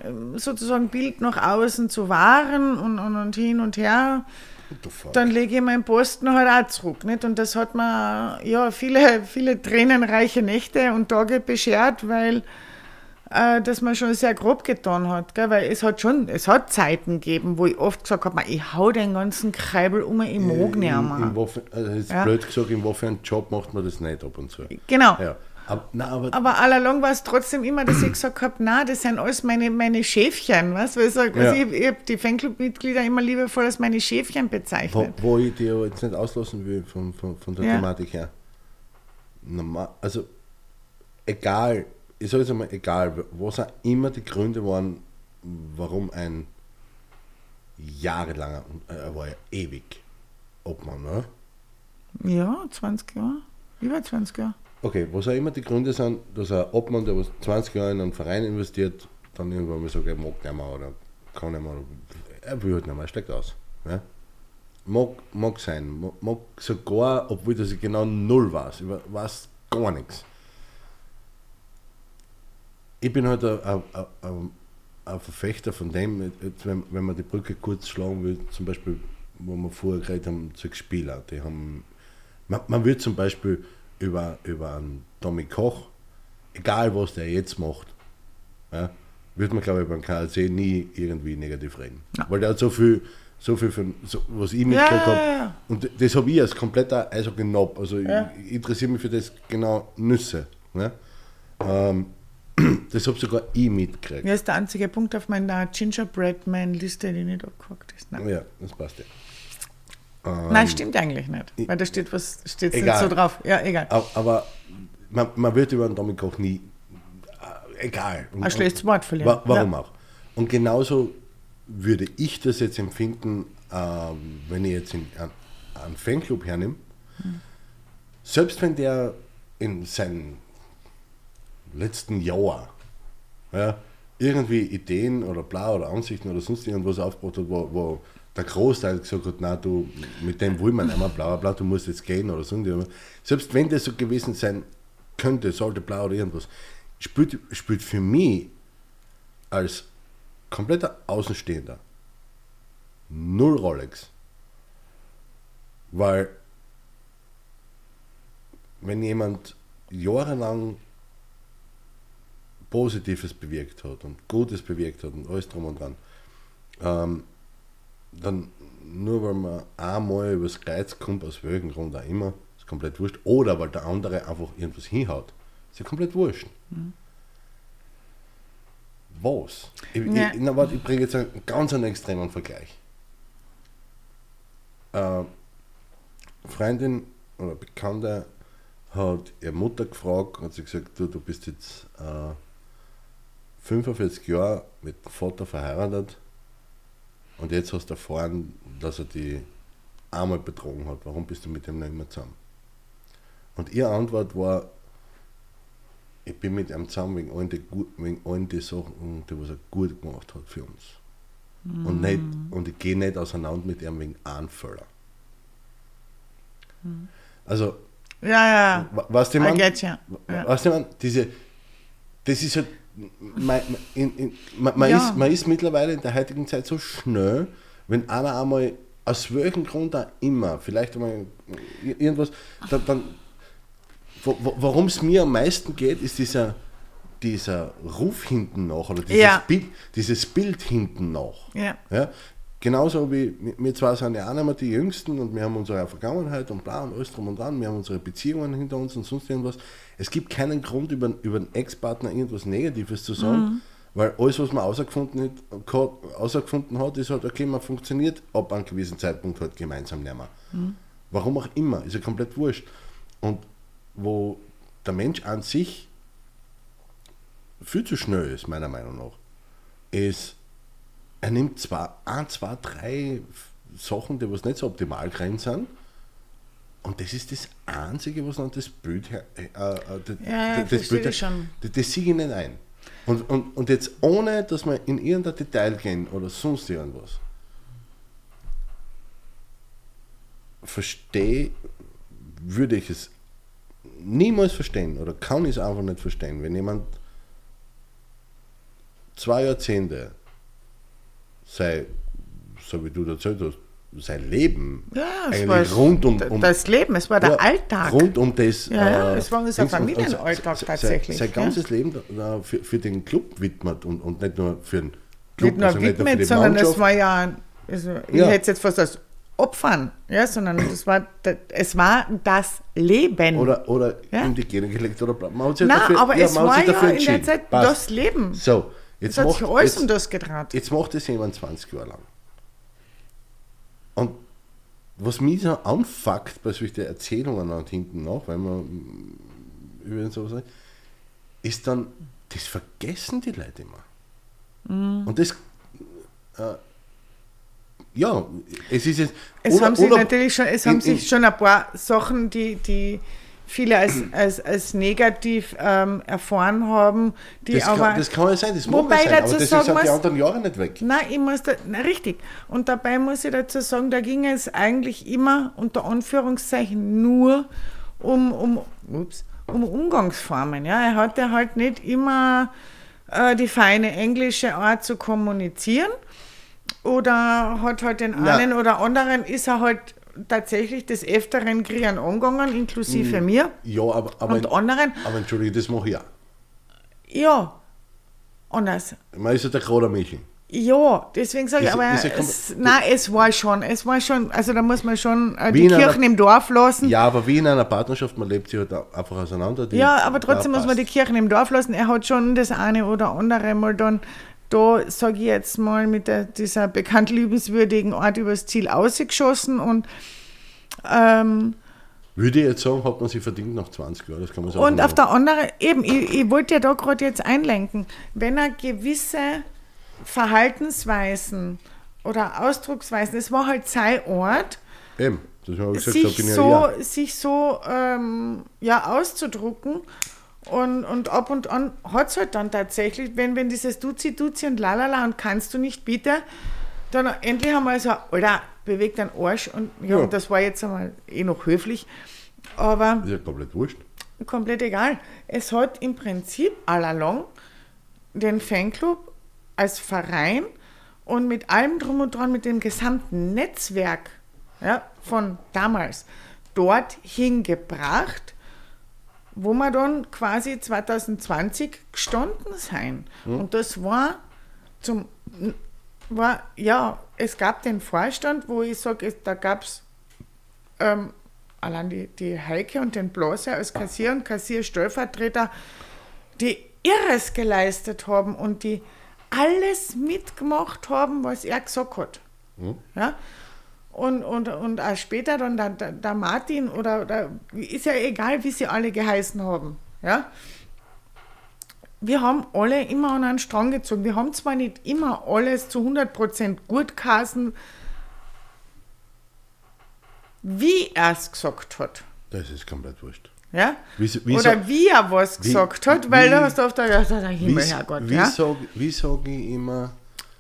ähm, sozusagen Bild nach außen zu wahren und, und, und hin und her? Dann lege ich meinen Posten halt auch zurück. Nicht? Und das hat mir ja, viele, viele tränenreiche Nächte und Tage beschert, weil äh, das mir schon sehr grob getan hat. Gell? Weil es hat schon, es hat Zeiten gegeben, wo ich oft gesagt habe, "Ma, ich hau den ganzen Kreibel um, ich mag nicht in, in mehr. Also jetzt Ja. blöd gesagt, in einen Job macht man das nicht ab und zu. Genau. Ja. Aber, na, aber, Aber allalong war es trotzdem immer, dass ich gesagt habe, na, das sind alles meine, meine Schäfchen. Weißt? Weil ich, sag, Ja. also ich, ich habe die Fanclub-Mitglieder immer liebevoll als meine Schäfchen wo, bezeichnet. wo ich dir aber jetzt nicht auslassen will von, von, von der Ja. Thematik her. Normal, also egal, ich sage jetzt einmal, egal, was auch immer die Gründe waren, warum ein jahrelanger, und er war ja ewig Obmann, ne? Ja, 20 Jahre. Über 20 Jahre. Okay, was auch immer die Gründe sind, dass ein Obmann, der was 20 Jahre in einen Verein investiert, dann irgendwann mal sagt, er mag nicht mehr oder kann nicht mehr, er will halt nicht mehr, er steigt aus. Ja? Mag, mag sein, mag, sogar, obwohl das ich genau null weiß, ich weiß gar nichts. Ich bin halt ein, Verfechter von dem, wenn, wenn man die Brücke kurz schlagen will, zum Beispiel, wo wir vorher geredet haben, zu Spieler, die haben man, man wird zum Beispiel über, über einen Tommy Koch, egal was der jetzt macht, ja, wird man, glaube ich, beim KLC nie irgendwie negativ reden. Weil der hat so viel, so viel von, so, was ich mitgekriegt ja, habe. ja. Und das habe ich als kompletter Eishockey-Nob. Also Ja. ich, ich interessiere mich für das genau Nüsse. Ne? Ähm, das habe sogar ich mitgekriegt. Ja, ist der einzige Punkt auf meiner Gingerbread-Man-Liste, die nicht abgehakt ist. Nein, Ja, das passt ja. Nein stimmt eigentlich nicht. Weil da steht was steht nicht so drauf. Ja, egal. Aber, aber man, man wird über einen Tommy Koch nie, äh, egal. Und- Ein schlechtes Wort verlieren. Wa warum Ja. auch? Und genauso würde ich das jetzt empfinden, ähm, wenn ich jetzt in, an, einen Fanclub hernehme. Selbst wenn der in seinem letzten Jahr ja, irgendwie Ideen oder bla oder Ansichten oder sonst irgendwas aufgebaut hat, wo, wo der Großteil gesagt hat, na du, mit dem will man nicht mehr, bla bla du musst jetzt gehen oder irgendwas. Selbst wenn das so gewesen sein könnte, sollte, bla oder irgendwas, spielt, spielt für mich als kompletter Außenstehender null Rolex. Weil wenn jemand jahrelang Positives bewirkt hat und Gutes bewirkt hat und alles drum und dran, ähm, dann nur weil man einmal übers Kreuz kommt, aus welchem Grund auch immer, ist komplett wurscht. Oder weil der andere einfach irgendwas hinhaut, ist ja komplett wurscht. Was? Ich, Ja. ich, na, warte, ich bringe jetzt einen ganz einen extremen Vergleich. Äh, Freundin oder Bekannte hat ihre Mutter gefragt, hat sie gesagt, du, du bist jetzt äh, 45 Jahre mit dem Vater verheiratet und jetzt hast du erfahren, dass er die einmal betrogen hat. Warum bist du mit dem noch immer zusammen? Und ihre Antwort war, ich bin mit ihm zusammen wegen die, gut- wegen allen die Sachen, die was er gut gemacht hat für uns. Und, nicht, und ich gehe nicht auseinander mit ihm wegen einem Fehler. Also, Ja, ja. wa- was die I man, get. Ja. was die man, diese, das ist halt, man, in, in, man, man, Ja. ist, man ist mittlerweile in der heutigen Zeit so schnell, wenn einer einmal, aus welchem Grund auch immer, vielleicht einmal irgendwas, dann, dann wo- wo- worum es mir am meisten geht, ist dieser, dieser Ruf hinten nach oder dieses, Ja. Bild, dieses Bild hinten nach. Ja. Ja? Genauso wie wir- zwar sind ja auch nicht mehr die Jüngsten und wir haben unsere Vergangenheit und bla und alles drum und dran, wir haben unsere Beziehungen hinter uns und sonst irgendwas. Es gibt keinen Grund, über, über einen Ex-Partner irgendwas Negatives zu sagen, weil alles, was man außergefunden hat, außergefunden hat, ist halt, okay, man funktioniert ab einem gewissen Zeitpunkt halt gemeinsam nicht mehr. Warum auch immer, ist ja komplett wurscht. Und wo der Mensch an sich viel zu schnell ist, meiner Meinung nach, ist, er nimmt zwei, ein, zwei, drei Sachen, die was nicht so optimal drin sind. Und das ist das Einzige, was dann das Bild her, äh, äh, das, Ja, das, Bild. Das, das sehe ich nicht ein. Und, und, und jetzt ohne, dass wir in irgendein Detail gehen oder sonst irgendwas, verstehe, würde ich es niemals verstehen oder kann ich es einfach nicht verstehen, wenn jemand zwei Jahrzehnte sei, so wie du erzählt hast, sein Leben Ja, es war rund um, um das Leben, es war der ja, Alltag. Rund um das. Ja, äh, es war unser und Familienalltag tatsächlich, Sein ja. ganzes Leben da, für, für den Club widmet und, und nicht nur für den Club, nicht nur also nicht widmet, die sondern es war ja, also ich hätte es jetzt fast als Opfern, ja, sondern das war, es war das Leben. Oder, oder Ja. in die Gene gelegt oder man hat sich Nein, dafür, aber ja, es war ja in der. Zeit Passt. das Leben. So, Jetzt hat macht, sich alles jetzt, um das gedraht. jetzt macht das jemand 20 Jahre lang. Und was mich so anfuckt bei solchen Erzählungen und hinten nach, weil man mm, über sowas redet, ist dann, das vergessen die Leute immer. Mhm. Und das, äh, ja, es ist jetzt. Es oder- haben sich natürlich schon, es haben in- sich schon ein paar Sachen, die, die viele als, als, als negativ ähm, erfahren haben, die das, aber. kann, das kann ja sein, das Wobei ja sein, dazu aber das sagen ist halt die muss- anderen Jahre nicht weg. Nein, ich muss da, na, richtig. Und dabei muss ich dazu sagen, da ging es eigentlich immer unter Anführungszeichen nur um, um, ups, um Umgangsformen. Ja? Er hatte halt nicht immer äh, die feine englische Art zu kommunizieren oder hat halt den einen oder anderen, ist er halt tatsächlich des Öfteren Kriegen angegangen, inklusive mir Ja, aber, aber, und anderen. aber entschuldige, das mache ich auch. Ja, anders. Man ist ja der Kroder Michel. Ja, deswegen sage ich, aber kom- es, nein, es war schon, es war schon, also da muss man schon äh, die in einer- Kirchen im Dorf lassen. Ja, aber wie in einer Partnerschaft, man lebt sich halt einfach auseinander. Ja, aber trotzdem muss man die. Kirchen im Dorf lassen. Er hat schon das eine oder andere mal dann, da sage ich jetzt mal, mit der, dieser bekannt liebenswürdigen Art übers Ziel ausgeschossen und ähm, Würde ich jetzt sagen, hat man sich verdient nach 20 Jahren. Das kann man sagen. Und auf der anderen, eben, ich, ich wollte ja da gerade jetzt einlenken, wenn er gewisse Verhaltensweisen oder Ausdrucksweisen, es war halt sein Ort, Eben, das habe ich gesagt, sich so, sich so ähm, ja, auszudrucken. Und, und ab und an hat es halt dann tatsächlich, wenn, wenn dieses Duzi, Duzi und Lalala und kannst du nicht bitte, dann endlich einmal so, Alter, bewegt deinen Arsch. Und ja, Ja. das war jetzt einmal eh noch höflich. Aber ist ja komplett wurscht. komplett egal. Es hat im Prinzip allalong den Fanclub als Verein und mit allem drum und dran, mit dem gesamten Netzwerk ja, von damals dorthin gebracht, wo wir dann quasi 2020 gestanden sein. Und das war zum, war, ja, es gab den Vorstand, wo ich sage, da gab es ähm, allein die, die Heike und den Blase als Kassier und Kassierstellvertreter, die Irres geleistet haben und die alles mitgemacht haben, was er gesagt hat. Ja? Und, und, und auch später dann der, der, der Martin oder, oder ist ja egal, wie sie alle geheißen haben. Ja? Wir haben alle immer an einen Strang gezogen. Wir haben zwar nicht immer alles zu 100% gut geheißen, wie er es gesagt hat. Das ist komplett wurscht. Ja? Wie, wie Oder sag- wie er was wie- gesagt hat, weil wie- da hast du oft gedacht, der Wie, Himmel, Herrgott. wie Ja? sage wie sag ich immer,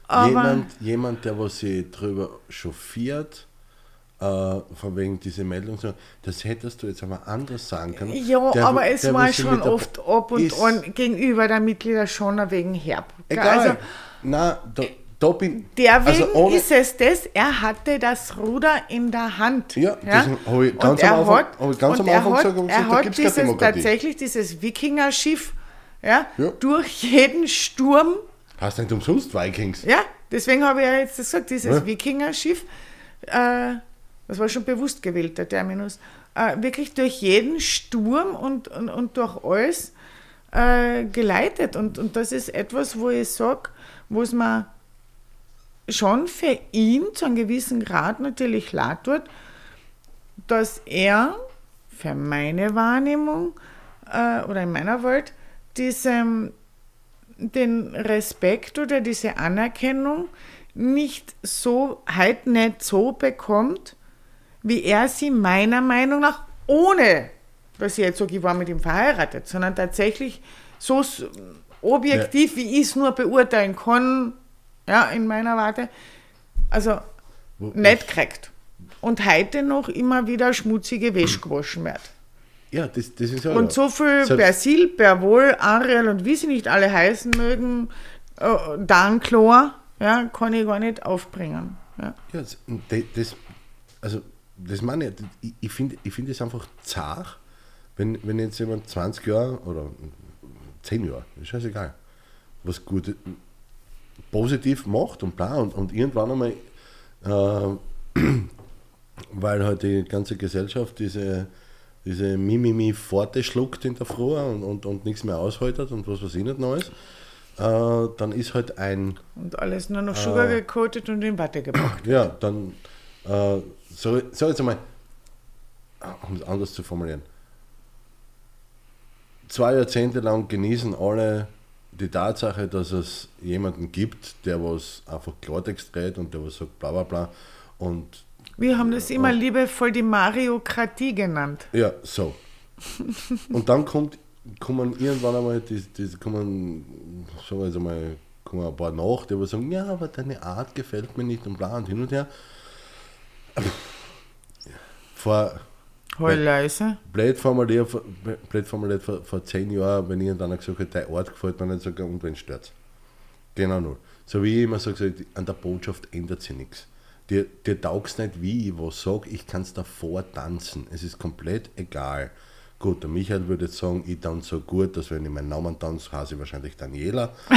Aber- jemand, jemand, der was sich drüber chauffiert, äh, von wegen diese Meldung, das hättest du jetzt aber anders sagen können. Ja, Der- aber es der, war schon oft ab und an gegenüber der Mitglieder schon wegen herb. Egal. Also, Nein, da, da bin der wegen also ohne- ist es das, er hatte das Ruder in der Hand. Ja, deswegen habe ich ganz Und am Anfang- hat- ganz und am er Anfang hat- gesagt, er da hat keine dieses, Demokratie. tatsächlich dieses Wikinger-Schiff ja, Ja. durch jeden Sturm Hast nicht umsonst Vikings? Ja, deswegen habe ich ja jetzt gesagt, dieses Ja. Wikinger-Schiff, äh, das war schon bewusst gewählt, der Terminus, äh, wirklich durch jeden Sturm und, und, und durch alles äh, geleitet. Und, und das ist etwas, wo ich sage, wo es mir schon für ihn zu einem gewissen Grad natürlich leid tut, dass er für meine Wahrnehmung äh, oder in meiner Welt diesem den Respekt oder diese Anerkennung nicht so, halt nicht so bekommt, wie er sie meiner Meinung nach, ohne dass ich jetzt ich war mit ihm verheiratet, sondern tatsächlich so objektiv, wie ich es nur beurteilen kann, ja, in meiner Warte, also Wo- nicht kriegt. Und heute noch immer wieder schmutzige Wäsche gewaschen wird. Ja, das, das ist ja. Und so viel Selbst- Persil, Perwohl, Ariel und wie sie nicht alle heißen mögen, äh, Danchlor, ja, kann ich gar nicht aufbringen. Ja. Ja, das, das, also, das meine ich, ich, finde ich find es einfach zart, wenn, wenn jetzt jemand 20 Jahre oder 10 Jahre, ist scheißegal, was gut positiv macht und bla und, und irgendwann einmal, äh, weil halt die ganze Gesellschaft diese, diese Mimimi Forte schluckt in der Früh und, und, und nichts mehr aushaltet und was weiß ich nicht Neues, äh, dann ist halt ein Und alles nur noch Sugar gecoatet und in Watte gepackt. ja, dann äh, so, so jetzt einmal, um es anders zu formulieren. Zwei Jahrzehnte lang genießen alle die Tatsache, dass es jemanden gibt, der was einfach Klartext dreht und der was sagt bla bla bla und Wir haben das immer liebevoll die Mariokratie genannt. ja, so. Und dann kommt, kommen irgendwann einmal, die, die kommen, sagen wir jetzt einmal, kommen ein paar nach, die sagen, ja, aber deine Art gefällt mir nicht und bla und hin und her. Vor, Heulleise. blöd formuliert, blöd formuliert vor, vor zehn Jahren, wenn irgendeiner gesagt hat, dein Ort gefällt mir nicht, ich, und wenn stört Genau nur. So wie ich immer so, an der Botschaft ändert sich nichts. Dir, dir taugst nicht, wie ich was sage, ich kann es davor tanzen. Es ist komplett egal. Gut, der Michael würde jetzt sagen, ich tanze so gut, dass wenn ich meinen Namen tanze, heiße ich wahrscheinlich Daniela.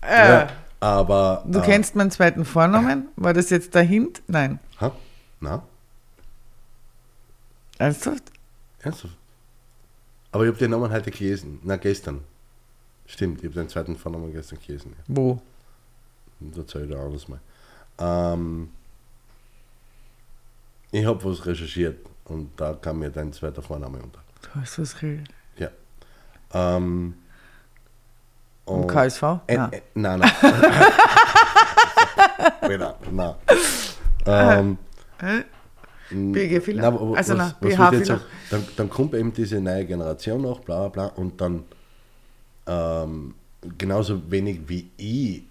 Aber, ja, aber Du äh, kennst meinen zweiten Vornamen? War das jetzt der Hint? Nein. Ha? Na? Ernsthaft? Ernsthaft? Aber ich habe den Namen heute gelesen. Na, gestern. Stimmt, ich habe den zweiten Vornamen gestern gelesen. Wo? Das erzähle ich dir anders mal. Ähm, ich habe was recherchiert und da kam mir dein zweiter Vorname unter. Du hast was geredet. Ja. Ähm, Im KSV? Äh, Nein. äh, nein, nein. Wieder, nein. Ähm, BG? Na, aber Also was, na, was jetzt sagen? Dann, dann kommt eben diese neue Generation noch, bla bla bla, und dann ähm, genauso wenig wie ich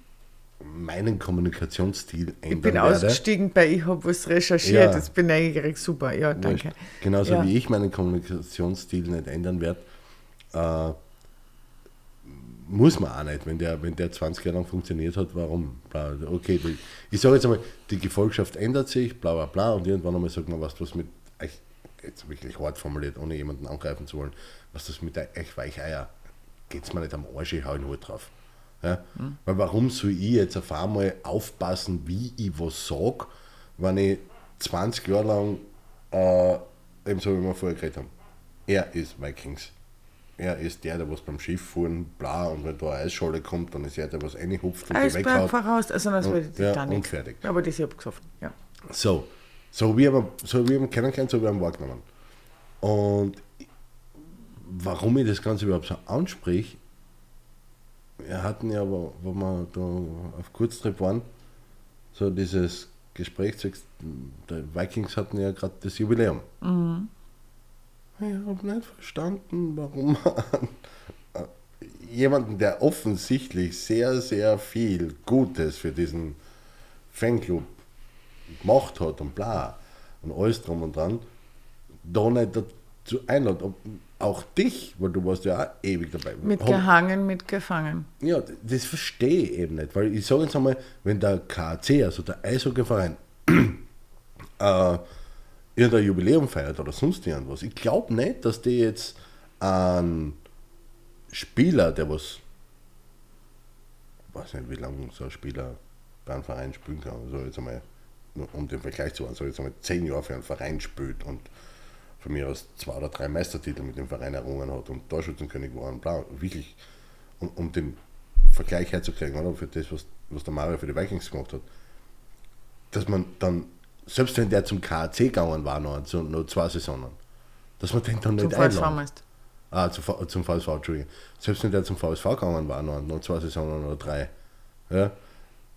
meinen Kommunikationsstil ändern Ich bin werde. ausgestiegen bei Ich habe was recherchiert. Ja. Jetzt bin neugierig. Super. Ja, danke. Genauso Ja. wie ich meinen Kommunikationsstil nicht ändern werde, äh, muss man auch nicht, wenn der, wenn der 20 Jahre lang funktioniert hat, warum? Okay, die, ich sage jetzt einmal, die Gefolgschaft ändert sich, bla bla bla, und irgendwann einmal sagt man, was, was mit euch jetzt wirklich hart formuliert, ohne jemanden angreifen zu wollen, was das mit euch Weicheier, geht's mir nicht am Arsch, ich hau den Hut drauf. Ja? Weil warum soll ich jetzt auf einmal aufpassen, wie ich was sage, wenn ich 20 Jahre lang, äh, eben so wie wir vorher geredet haben, er ist Vikings. Er ist der, der was beim Schiff fuhren, bla, und wenn da eine Eisscholle kommt, dann ist er der, was reinhupft und die Eisberg weghaut. voraus, also das Und- war ja, Titanic. und fertig. Aber das habe ich gesoffen, ja. So, so wie wir, so wie wir ihn kennengelernt, so wie wir ihn wahrgenommen. Und warum ich das Ganze überhaupt so ansprich, wir hatten ja, wo, wo wir da auf Kurztrip waren, so dieses Gespräch, die Vikings hatten ja gerade das Jubiläum. Ich habe nicht verstanden, warum man jemanden, der offensichtlich sehr, sehr viel Gutes für diesen Fanclub gemacht hat und bla und alles drum und dran, da nicht dazu einladen. Auch dich, weil du warst ja auch ewig dabei. Mit Hab- gehangen, mit gefangen. ja, das verstehe ich eben nicht, weil ich sage jetzt einmal, wenn der KAC, also der Eishockeyverein, äh, irgendein Jubiläum feiert oder sonst irgendwas, ich glaube nicht, dass die jetzt einen Spieler, der was, weiß nicht, wie lange so ein Spieler bei einem Verein spielen kann, also jetzt einmal, um den Vergleich zu machen, so jetzt einmal zehn Jahre für einen Verein spielt und von mir aus zwei oder drei Meistertitel mit dem Verein errungen hat und Torschützenkönig war und bla, wirklich, um, um den Vergleich herzukriegen, oder? Für das, was, was der Mario für die Vikings gemacht hat. Dass man dann, selbst wenn der zum KAC gegangen war, noch, noch zwei Saisonen, dass man den dann Zum nicht einladen. Ah, zum, V- zum VSV, Entschuldigung. Selbst wenn der zum VSV gegangen war, noch, noch zwei Saisonen oder drei. Ja?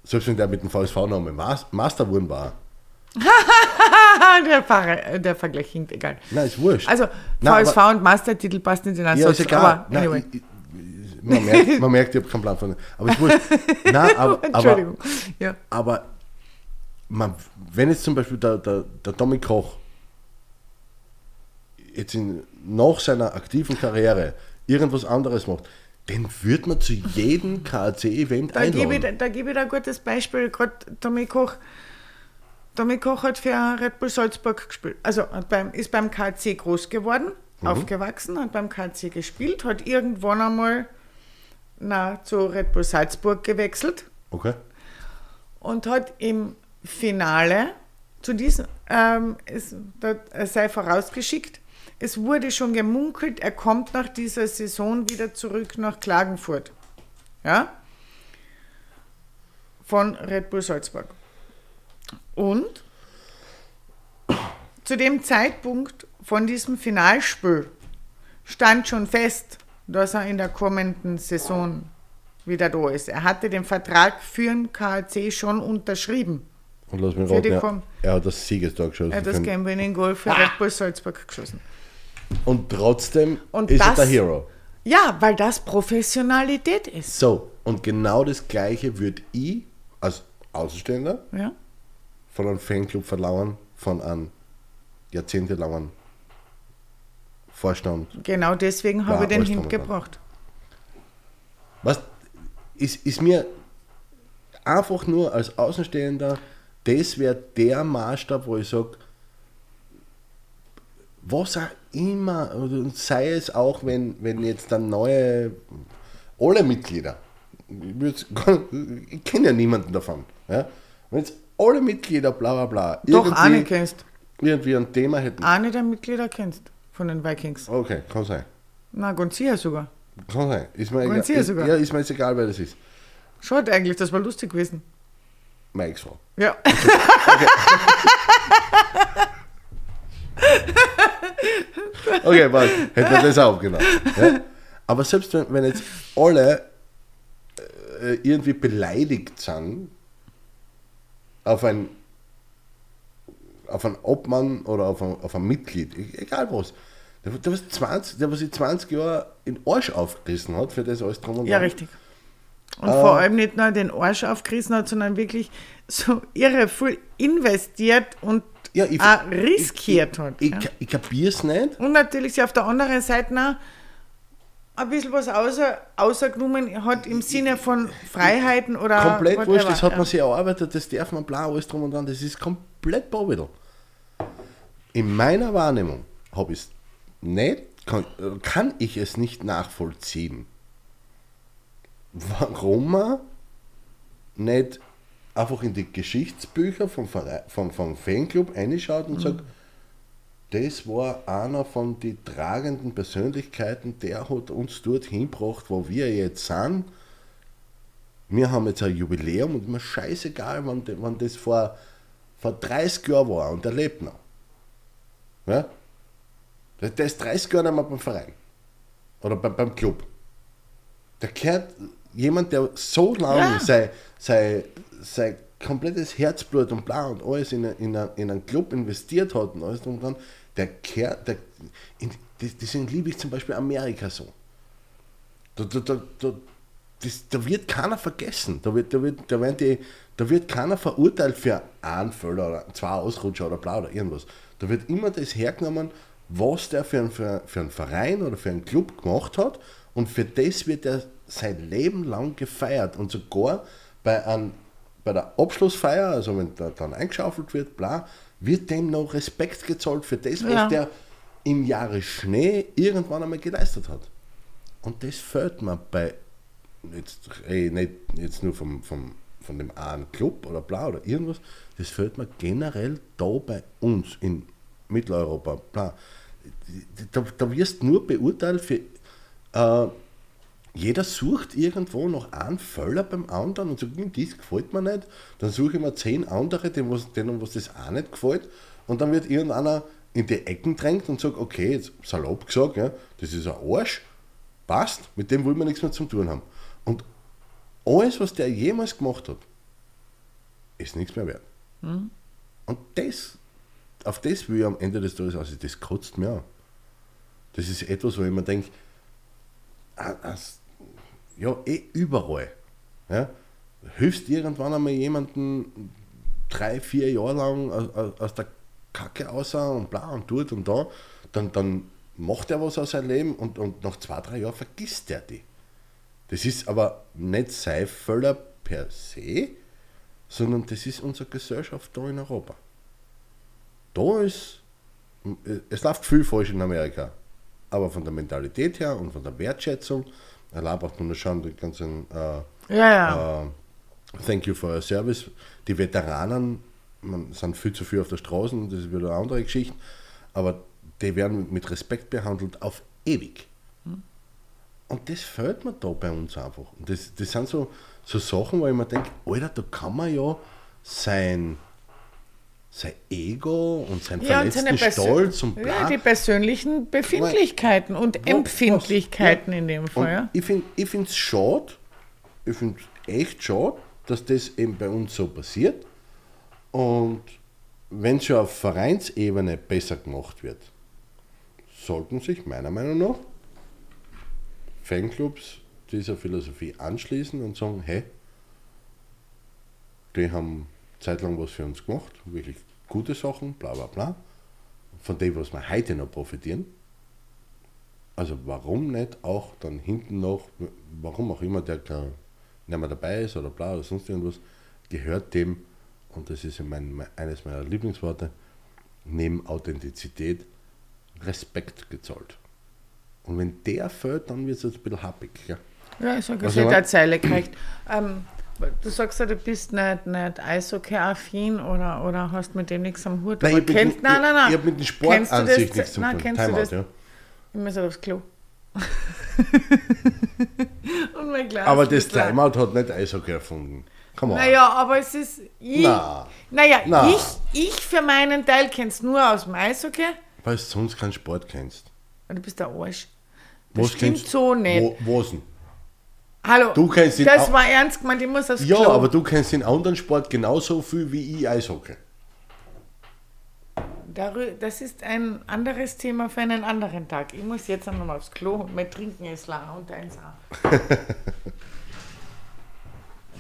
Selbst wenn der mit dem VSV noch mal Mas- Master geworden war. Der, Ver der Vergleich hinkt, egal. Nein, ist wurscht. Also, Nein, VSV und Mastertitel passt nicht in einen Ja, Satz, ist egal. aber Nein, anyway. ich, ich, man, merkt, man merkt, ich habe keinen Plan von. Aber ist wurscht. Nein, aber, aber, Entschuldigung. ja. aber man, wenn jetzt zum Beispiel der, der, der Tommy Koch jetzt in, nach seiner aktiven Karriere irgendwas anderes macht, den wird man zu jedem KAC-Event Da gebe, einladen. ich, da gebe ich da ein gutes Beispiel. Gerade Tommy Koch. Tommy Koch hat für Red Bull Salzburg gespielt. Also beim, ist beim KC groß geworden, Mhm. aufgewachsen, hat beim KC gespielt, hat irgendwann einmal na, zu Red Bull Salzburg gewechselt Okay. und hat im Finale zu diesem, ähm, da, er sei vorausgeschickt, es wurde schon gemunkelt, er kommt nach dieser Saison wieder zurück nach Klagenfurt. Ja? Von Red Bull Salzburg. Und zu dem Zeitpunkt von diesem Finalspiel stand schon fest, dass er in der kommenden Saison wieder da ist. Er hatte den Vertrag für den KAC schon unterschrieben. Und lass mich raten, er, er hat das Siegestor geschossen. Er hat das für- Game-Winning Goal für Red Bull Salzburg geschossen. und trotzdem Und ist er das- der Hero. Ja, weil das Professionalität ist. So, und genau das Gleiche würde ich als Außenstehender Ja? von einem Fanclub verlangen, von einem jahrzehntelangen Vorstand. Genau deswegen habe ich den dran. hingebracht. Was ist, ist mir einfach nur als Außenstehender, das wäre der Maßstab, wo ich sage, was auch immer, oder sei es auch, wenn, wenn jetzt dann neue, alle Mitglieder, ich, ich kenne ja niemanden davon, ja? wenn jetzt alle Mitglieder bla bla bla Doch, eine kennst. irgendwie ein Thema hätten. Eine der Mitglieder kennst von den Vikings. Okay, kann sein. Na, Gonzia sogar. Kann sein. Ist mir, egal, sogar? ja, ist mir jetzt egal, wer das ist. Schaut eigentlich, das war lustig gewesen. Meine Ex-Frau. Ja. Okay, was? Hätten wir das aufgenommen. Ja? Aber selbst wenn, wenn jetzt alle äh, irgendwie beleidigt sind auf ein, auf einen Obmann oder auf ein, auf ein Mitglied, e- egal was, der, der, was 20, der was sich 20 Jahre in den Arsch aufgerissen hat, für das alles drum und Ja, dran. richtig. Und Ah. vor allem nicht nur den Arsch aufgerissen hat, sondern wirklich so irre viel investiert und Ja, ich- auch riskiert hat. Ich, ja. ich, ich kapiere es nicht. Und natürlich sie auf der anderen Seite noch ein bisschen was außer, außergenommen hat im Sinne von Freiheiten oder. komplett whatever, wurscht, das hat man sich erarbeitet, das darf man blau, alles drum und dran, das ist komplett Bobidel. In meiner Wahrnehmung habe ich nicht, kann, kann ich es nicht nachvollziehen, warum man nicht einfach in die Geschichtsbücher vom, Verein, vom, vom Fanclub reinschaut und sagt, das war einer von den tragenden Persönlichkeiten, der hat uns dorthin gebracht, wo wir jetzt sind. Wir haben jetzt ein Jubiläum und mir scheißegal, wann, wann das vor, vor 30 Jahren war und er lebt noch. Ja? Der, der ist 30 Jahre nicht mehr beim Verein. Oder beim, beim Club. Der gehört jemand, der so lange Ja. sein, sein, sein komplettes Herzblut und bla und alles in, in, in einen Club investiert hat und alles drum dran, der kehrt, der, in, deswegen liebe ich zum Beispiel Amerika so. Da, da, da, da, das, da wird keiner vergessen. Da wird, da, wird, da, werden die, da wird keiner verurteilt für einen Fehler oder zwei Ausrutscher oder bla oder irgendwas. Da wird immer das hergenommen, was der für, einen- für, für einen Verein oder für einen Club gemacht hat und für das wird er sein Leben lang gefeiert und sogar bei, einem, bei der Abschlussfeier, also wenn da dann eingeschaufelt wird, bla, wird dem noch Respekt gezollt für das, was Ja. der im Jahre Schnee irgendwann einmal geleistet hat. Und das fällt mir bei, jetzt, ey, nicht jetzt nur vom, vom, von dem einen Club oder bla oder irgendwas, das fällt mir generell da bei uns in Mitteleuropa. Bla. Da, da wirst du nur beurteilt für, äh, jeder sucht irgendwo noch einen Völler beim anderen und sagt, "Hm, das gefällt mir nicht. Dann suche ich mir zehn andere, denen was, denen was das auch nicht gefällt. Und dann wird irgendeiner in die Ecken drängt und sagt, okay, jetzt salopp gesagt, ja, das ist ein Arsch, passt, mit dem wollen wir nichts mehr zu tun haben. Und alles, was der jemals gemacht hat, ist nichts mehr wert. Und das, auf das will ich am Ende des Tages, also das kotzt mir an. Das ist etwas, wo ich mir denke, ja, eh überall. Ja? Hilfst irgendwann einmal jemanden drei, vier Jahre lang aus, aus- der Kacke raus und bla und tut und da, dann, dann macht er was aus seinem Leben und, und nach zwei, drei Jahren vergisst er die. Das ist aber nicht sein per se, sondern das ist unsere Gesellschaft da in Europa. Da ist, es läuft viel falsch in Amerika, aber von der Mentalität her und von der Wertschätzung, man nur schauen, die ganzen äh, Ja, ja. äh, Thank you for your service. Die Veteranen man, sind viel zu viel auf der Straße, das ist wieder eine andere Geschichte, aber die werden mit Respekt behandelt auf ewig. Und das fällt mir da bei uns einfach. Und das, das sind so, so Sachen, wo ich mir denke, Alter, da kann man ja sein, sein Ego und sein Ja, und verletzten Persön- Stolz und bla. ja, die persönlichen Befindlichkeiten und Wo- Empfindlichkeiten was? in dem Und Fall. Ja. ich finde es schade, ich finde es echt schade, dass das eben bei uns so passiert. Und wenn es schon auf Vereinsebene besser gemacht wird, sollten sich meiner Meinung nach Fanclubs dieser Philosophie anschließen und sagen, hey, die haben zeitlang was für uns gemacht, wirklich gute Sachen, bla bla bla, von dem, was wir heute noch profitieren. Also warum nicht auch dann hinten noch, warum auch immer der kein- nicht mehr dabei ist oder bla oder sonst irgendwas, gehört dem, und das ist mein, eines meiner Lieblingsworte, neben Authentizität Respekt gezollt. Und wenn der fällt, dann wird es ein bisschen happig. Ja. Ja, ich sage, es mein- eine Zeile gekriegt. Ähm, du sagst ja, du bist nicht, nicht Eishockey-affin oder, oder hast mit dem nichts am Hut. Nein, ich mit kennst, dem- nein, nein, nein. ich hab mit dem Sport Kennst du an das sich nichts zu nein, tun. kennst du das? ja. Ich muss halt aufs Klo. Und mein Glas Aber das. Timeout hat nicht Eishockey erfunden. Come on. Naja, aber es ist. Ich, Na. Naja, Na. Ich, ich für meinen Teil kenn's nur aus dem Eishockey. Weil du sonst keinen Sport kennst. Du bist der Arsch. Das Was stimmt kennst- so nicht. Wo, was denn? Hallo. Du kennst ihn Das war ernst gemeint, ich muss aufs Ja, Klo. aber du kennst den anderen Sport genauso viel wie ich Eishockey. Das ist ein anderes Thema für einen anderen Tag. Ich muss jetzt noch mal aufs Klo und mein Trinken ist lang und eins auch.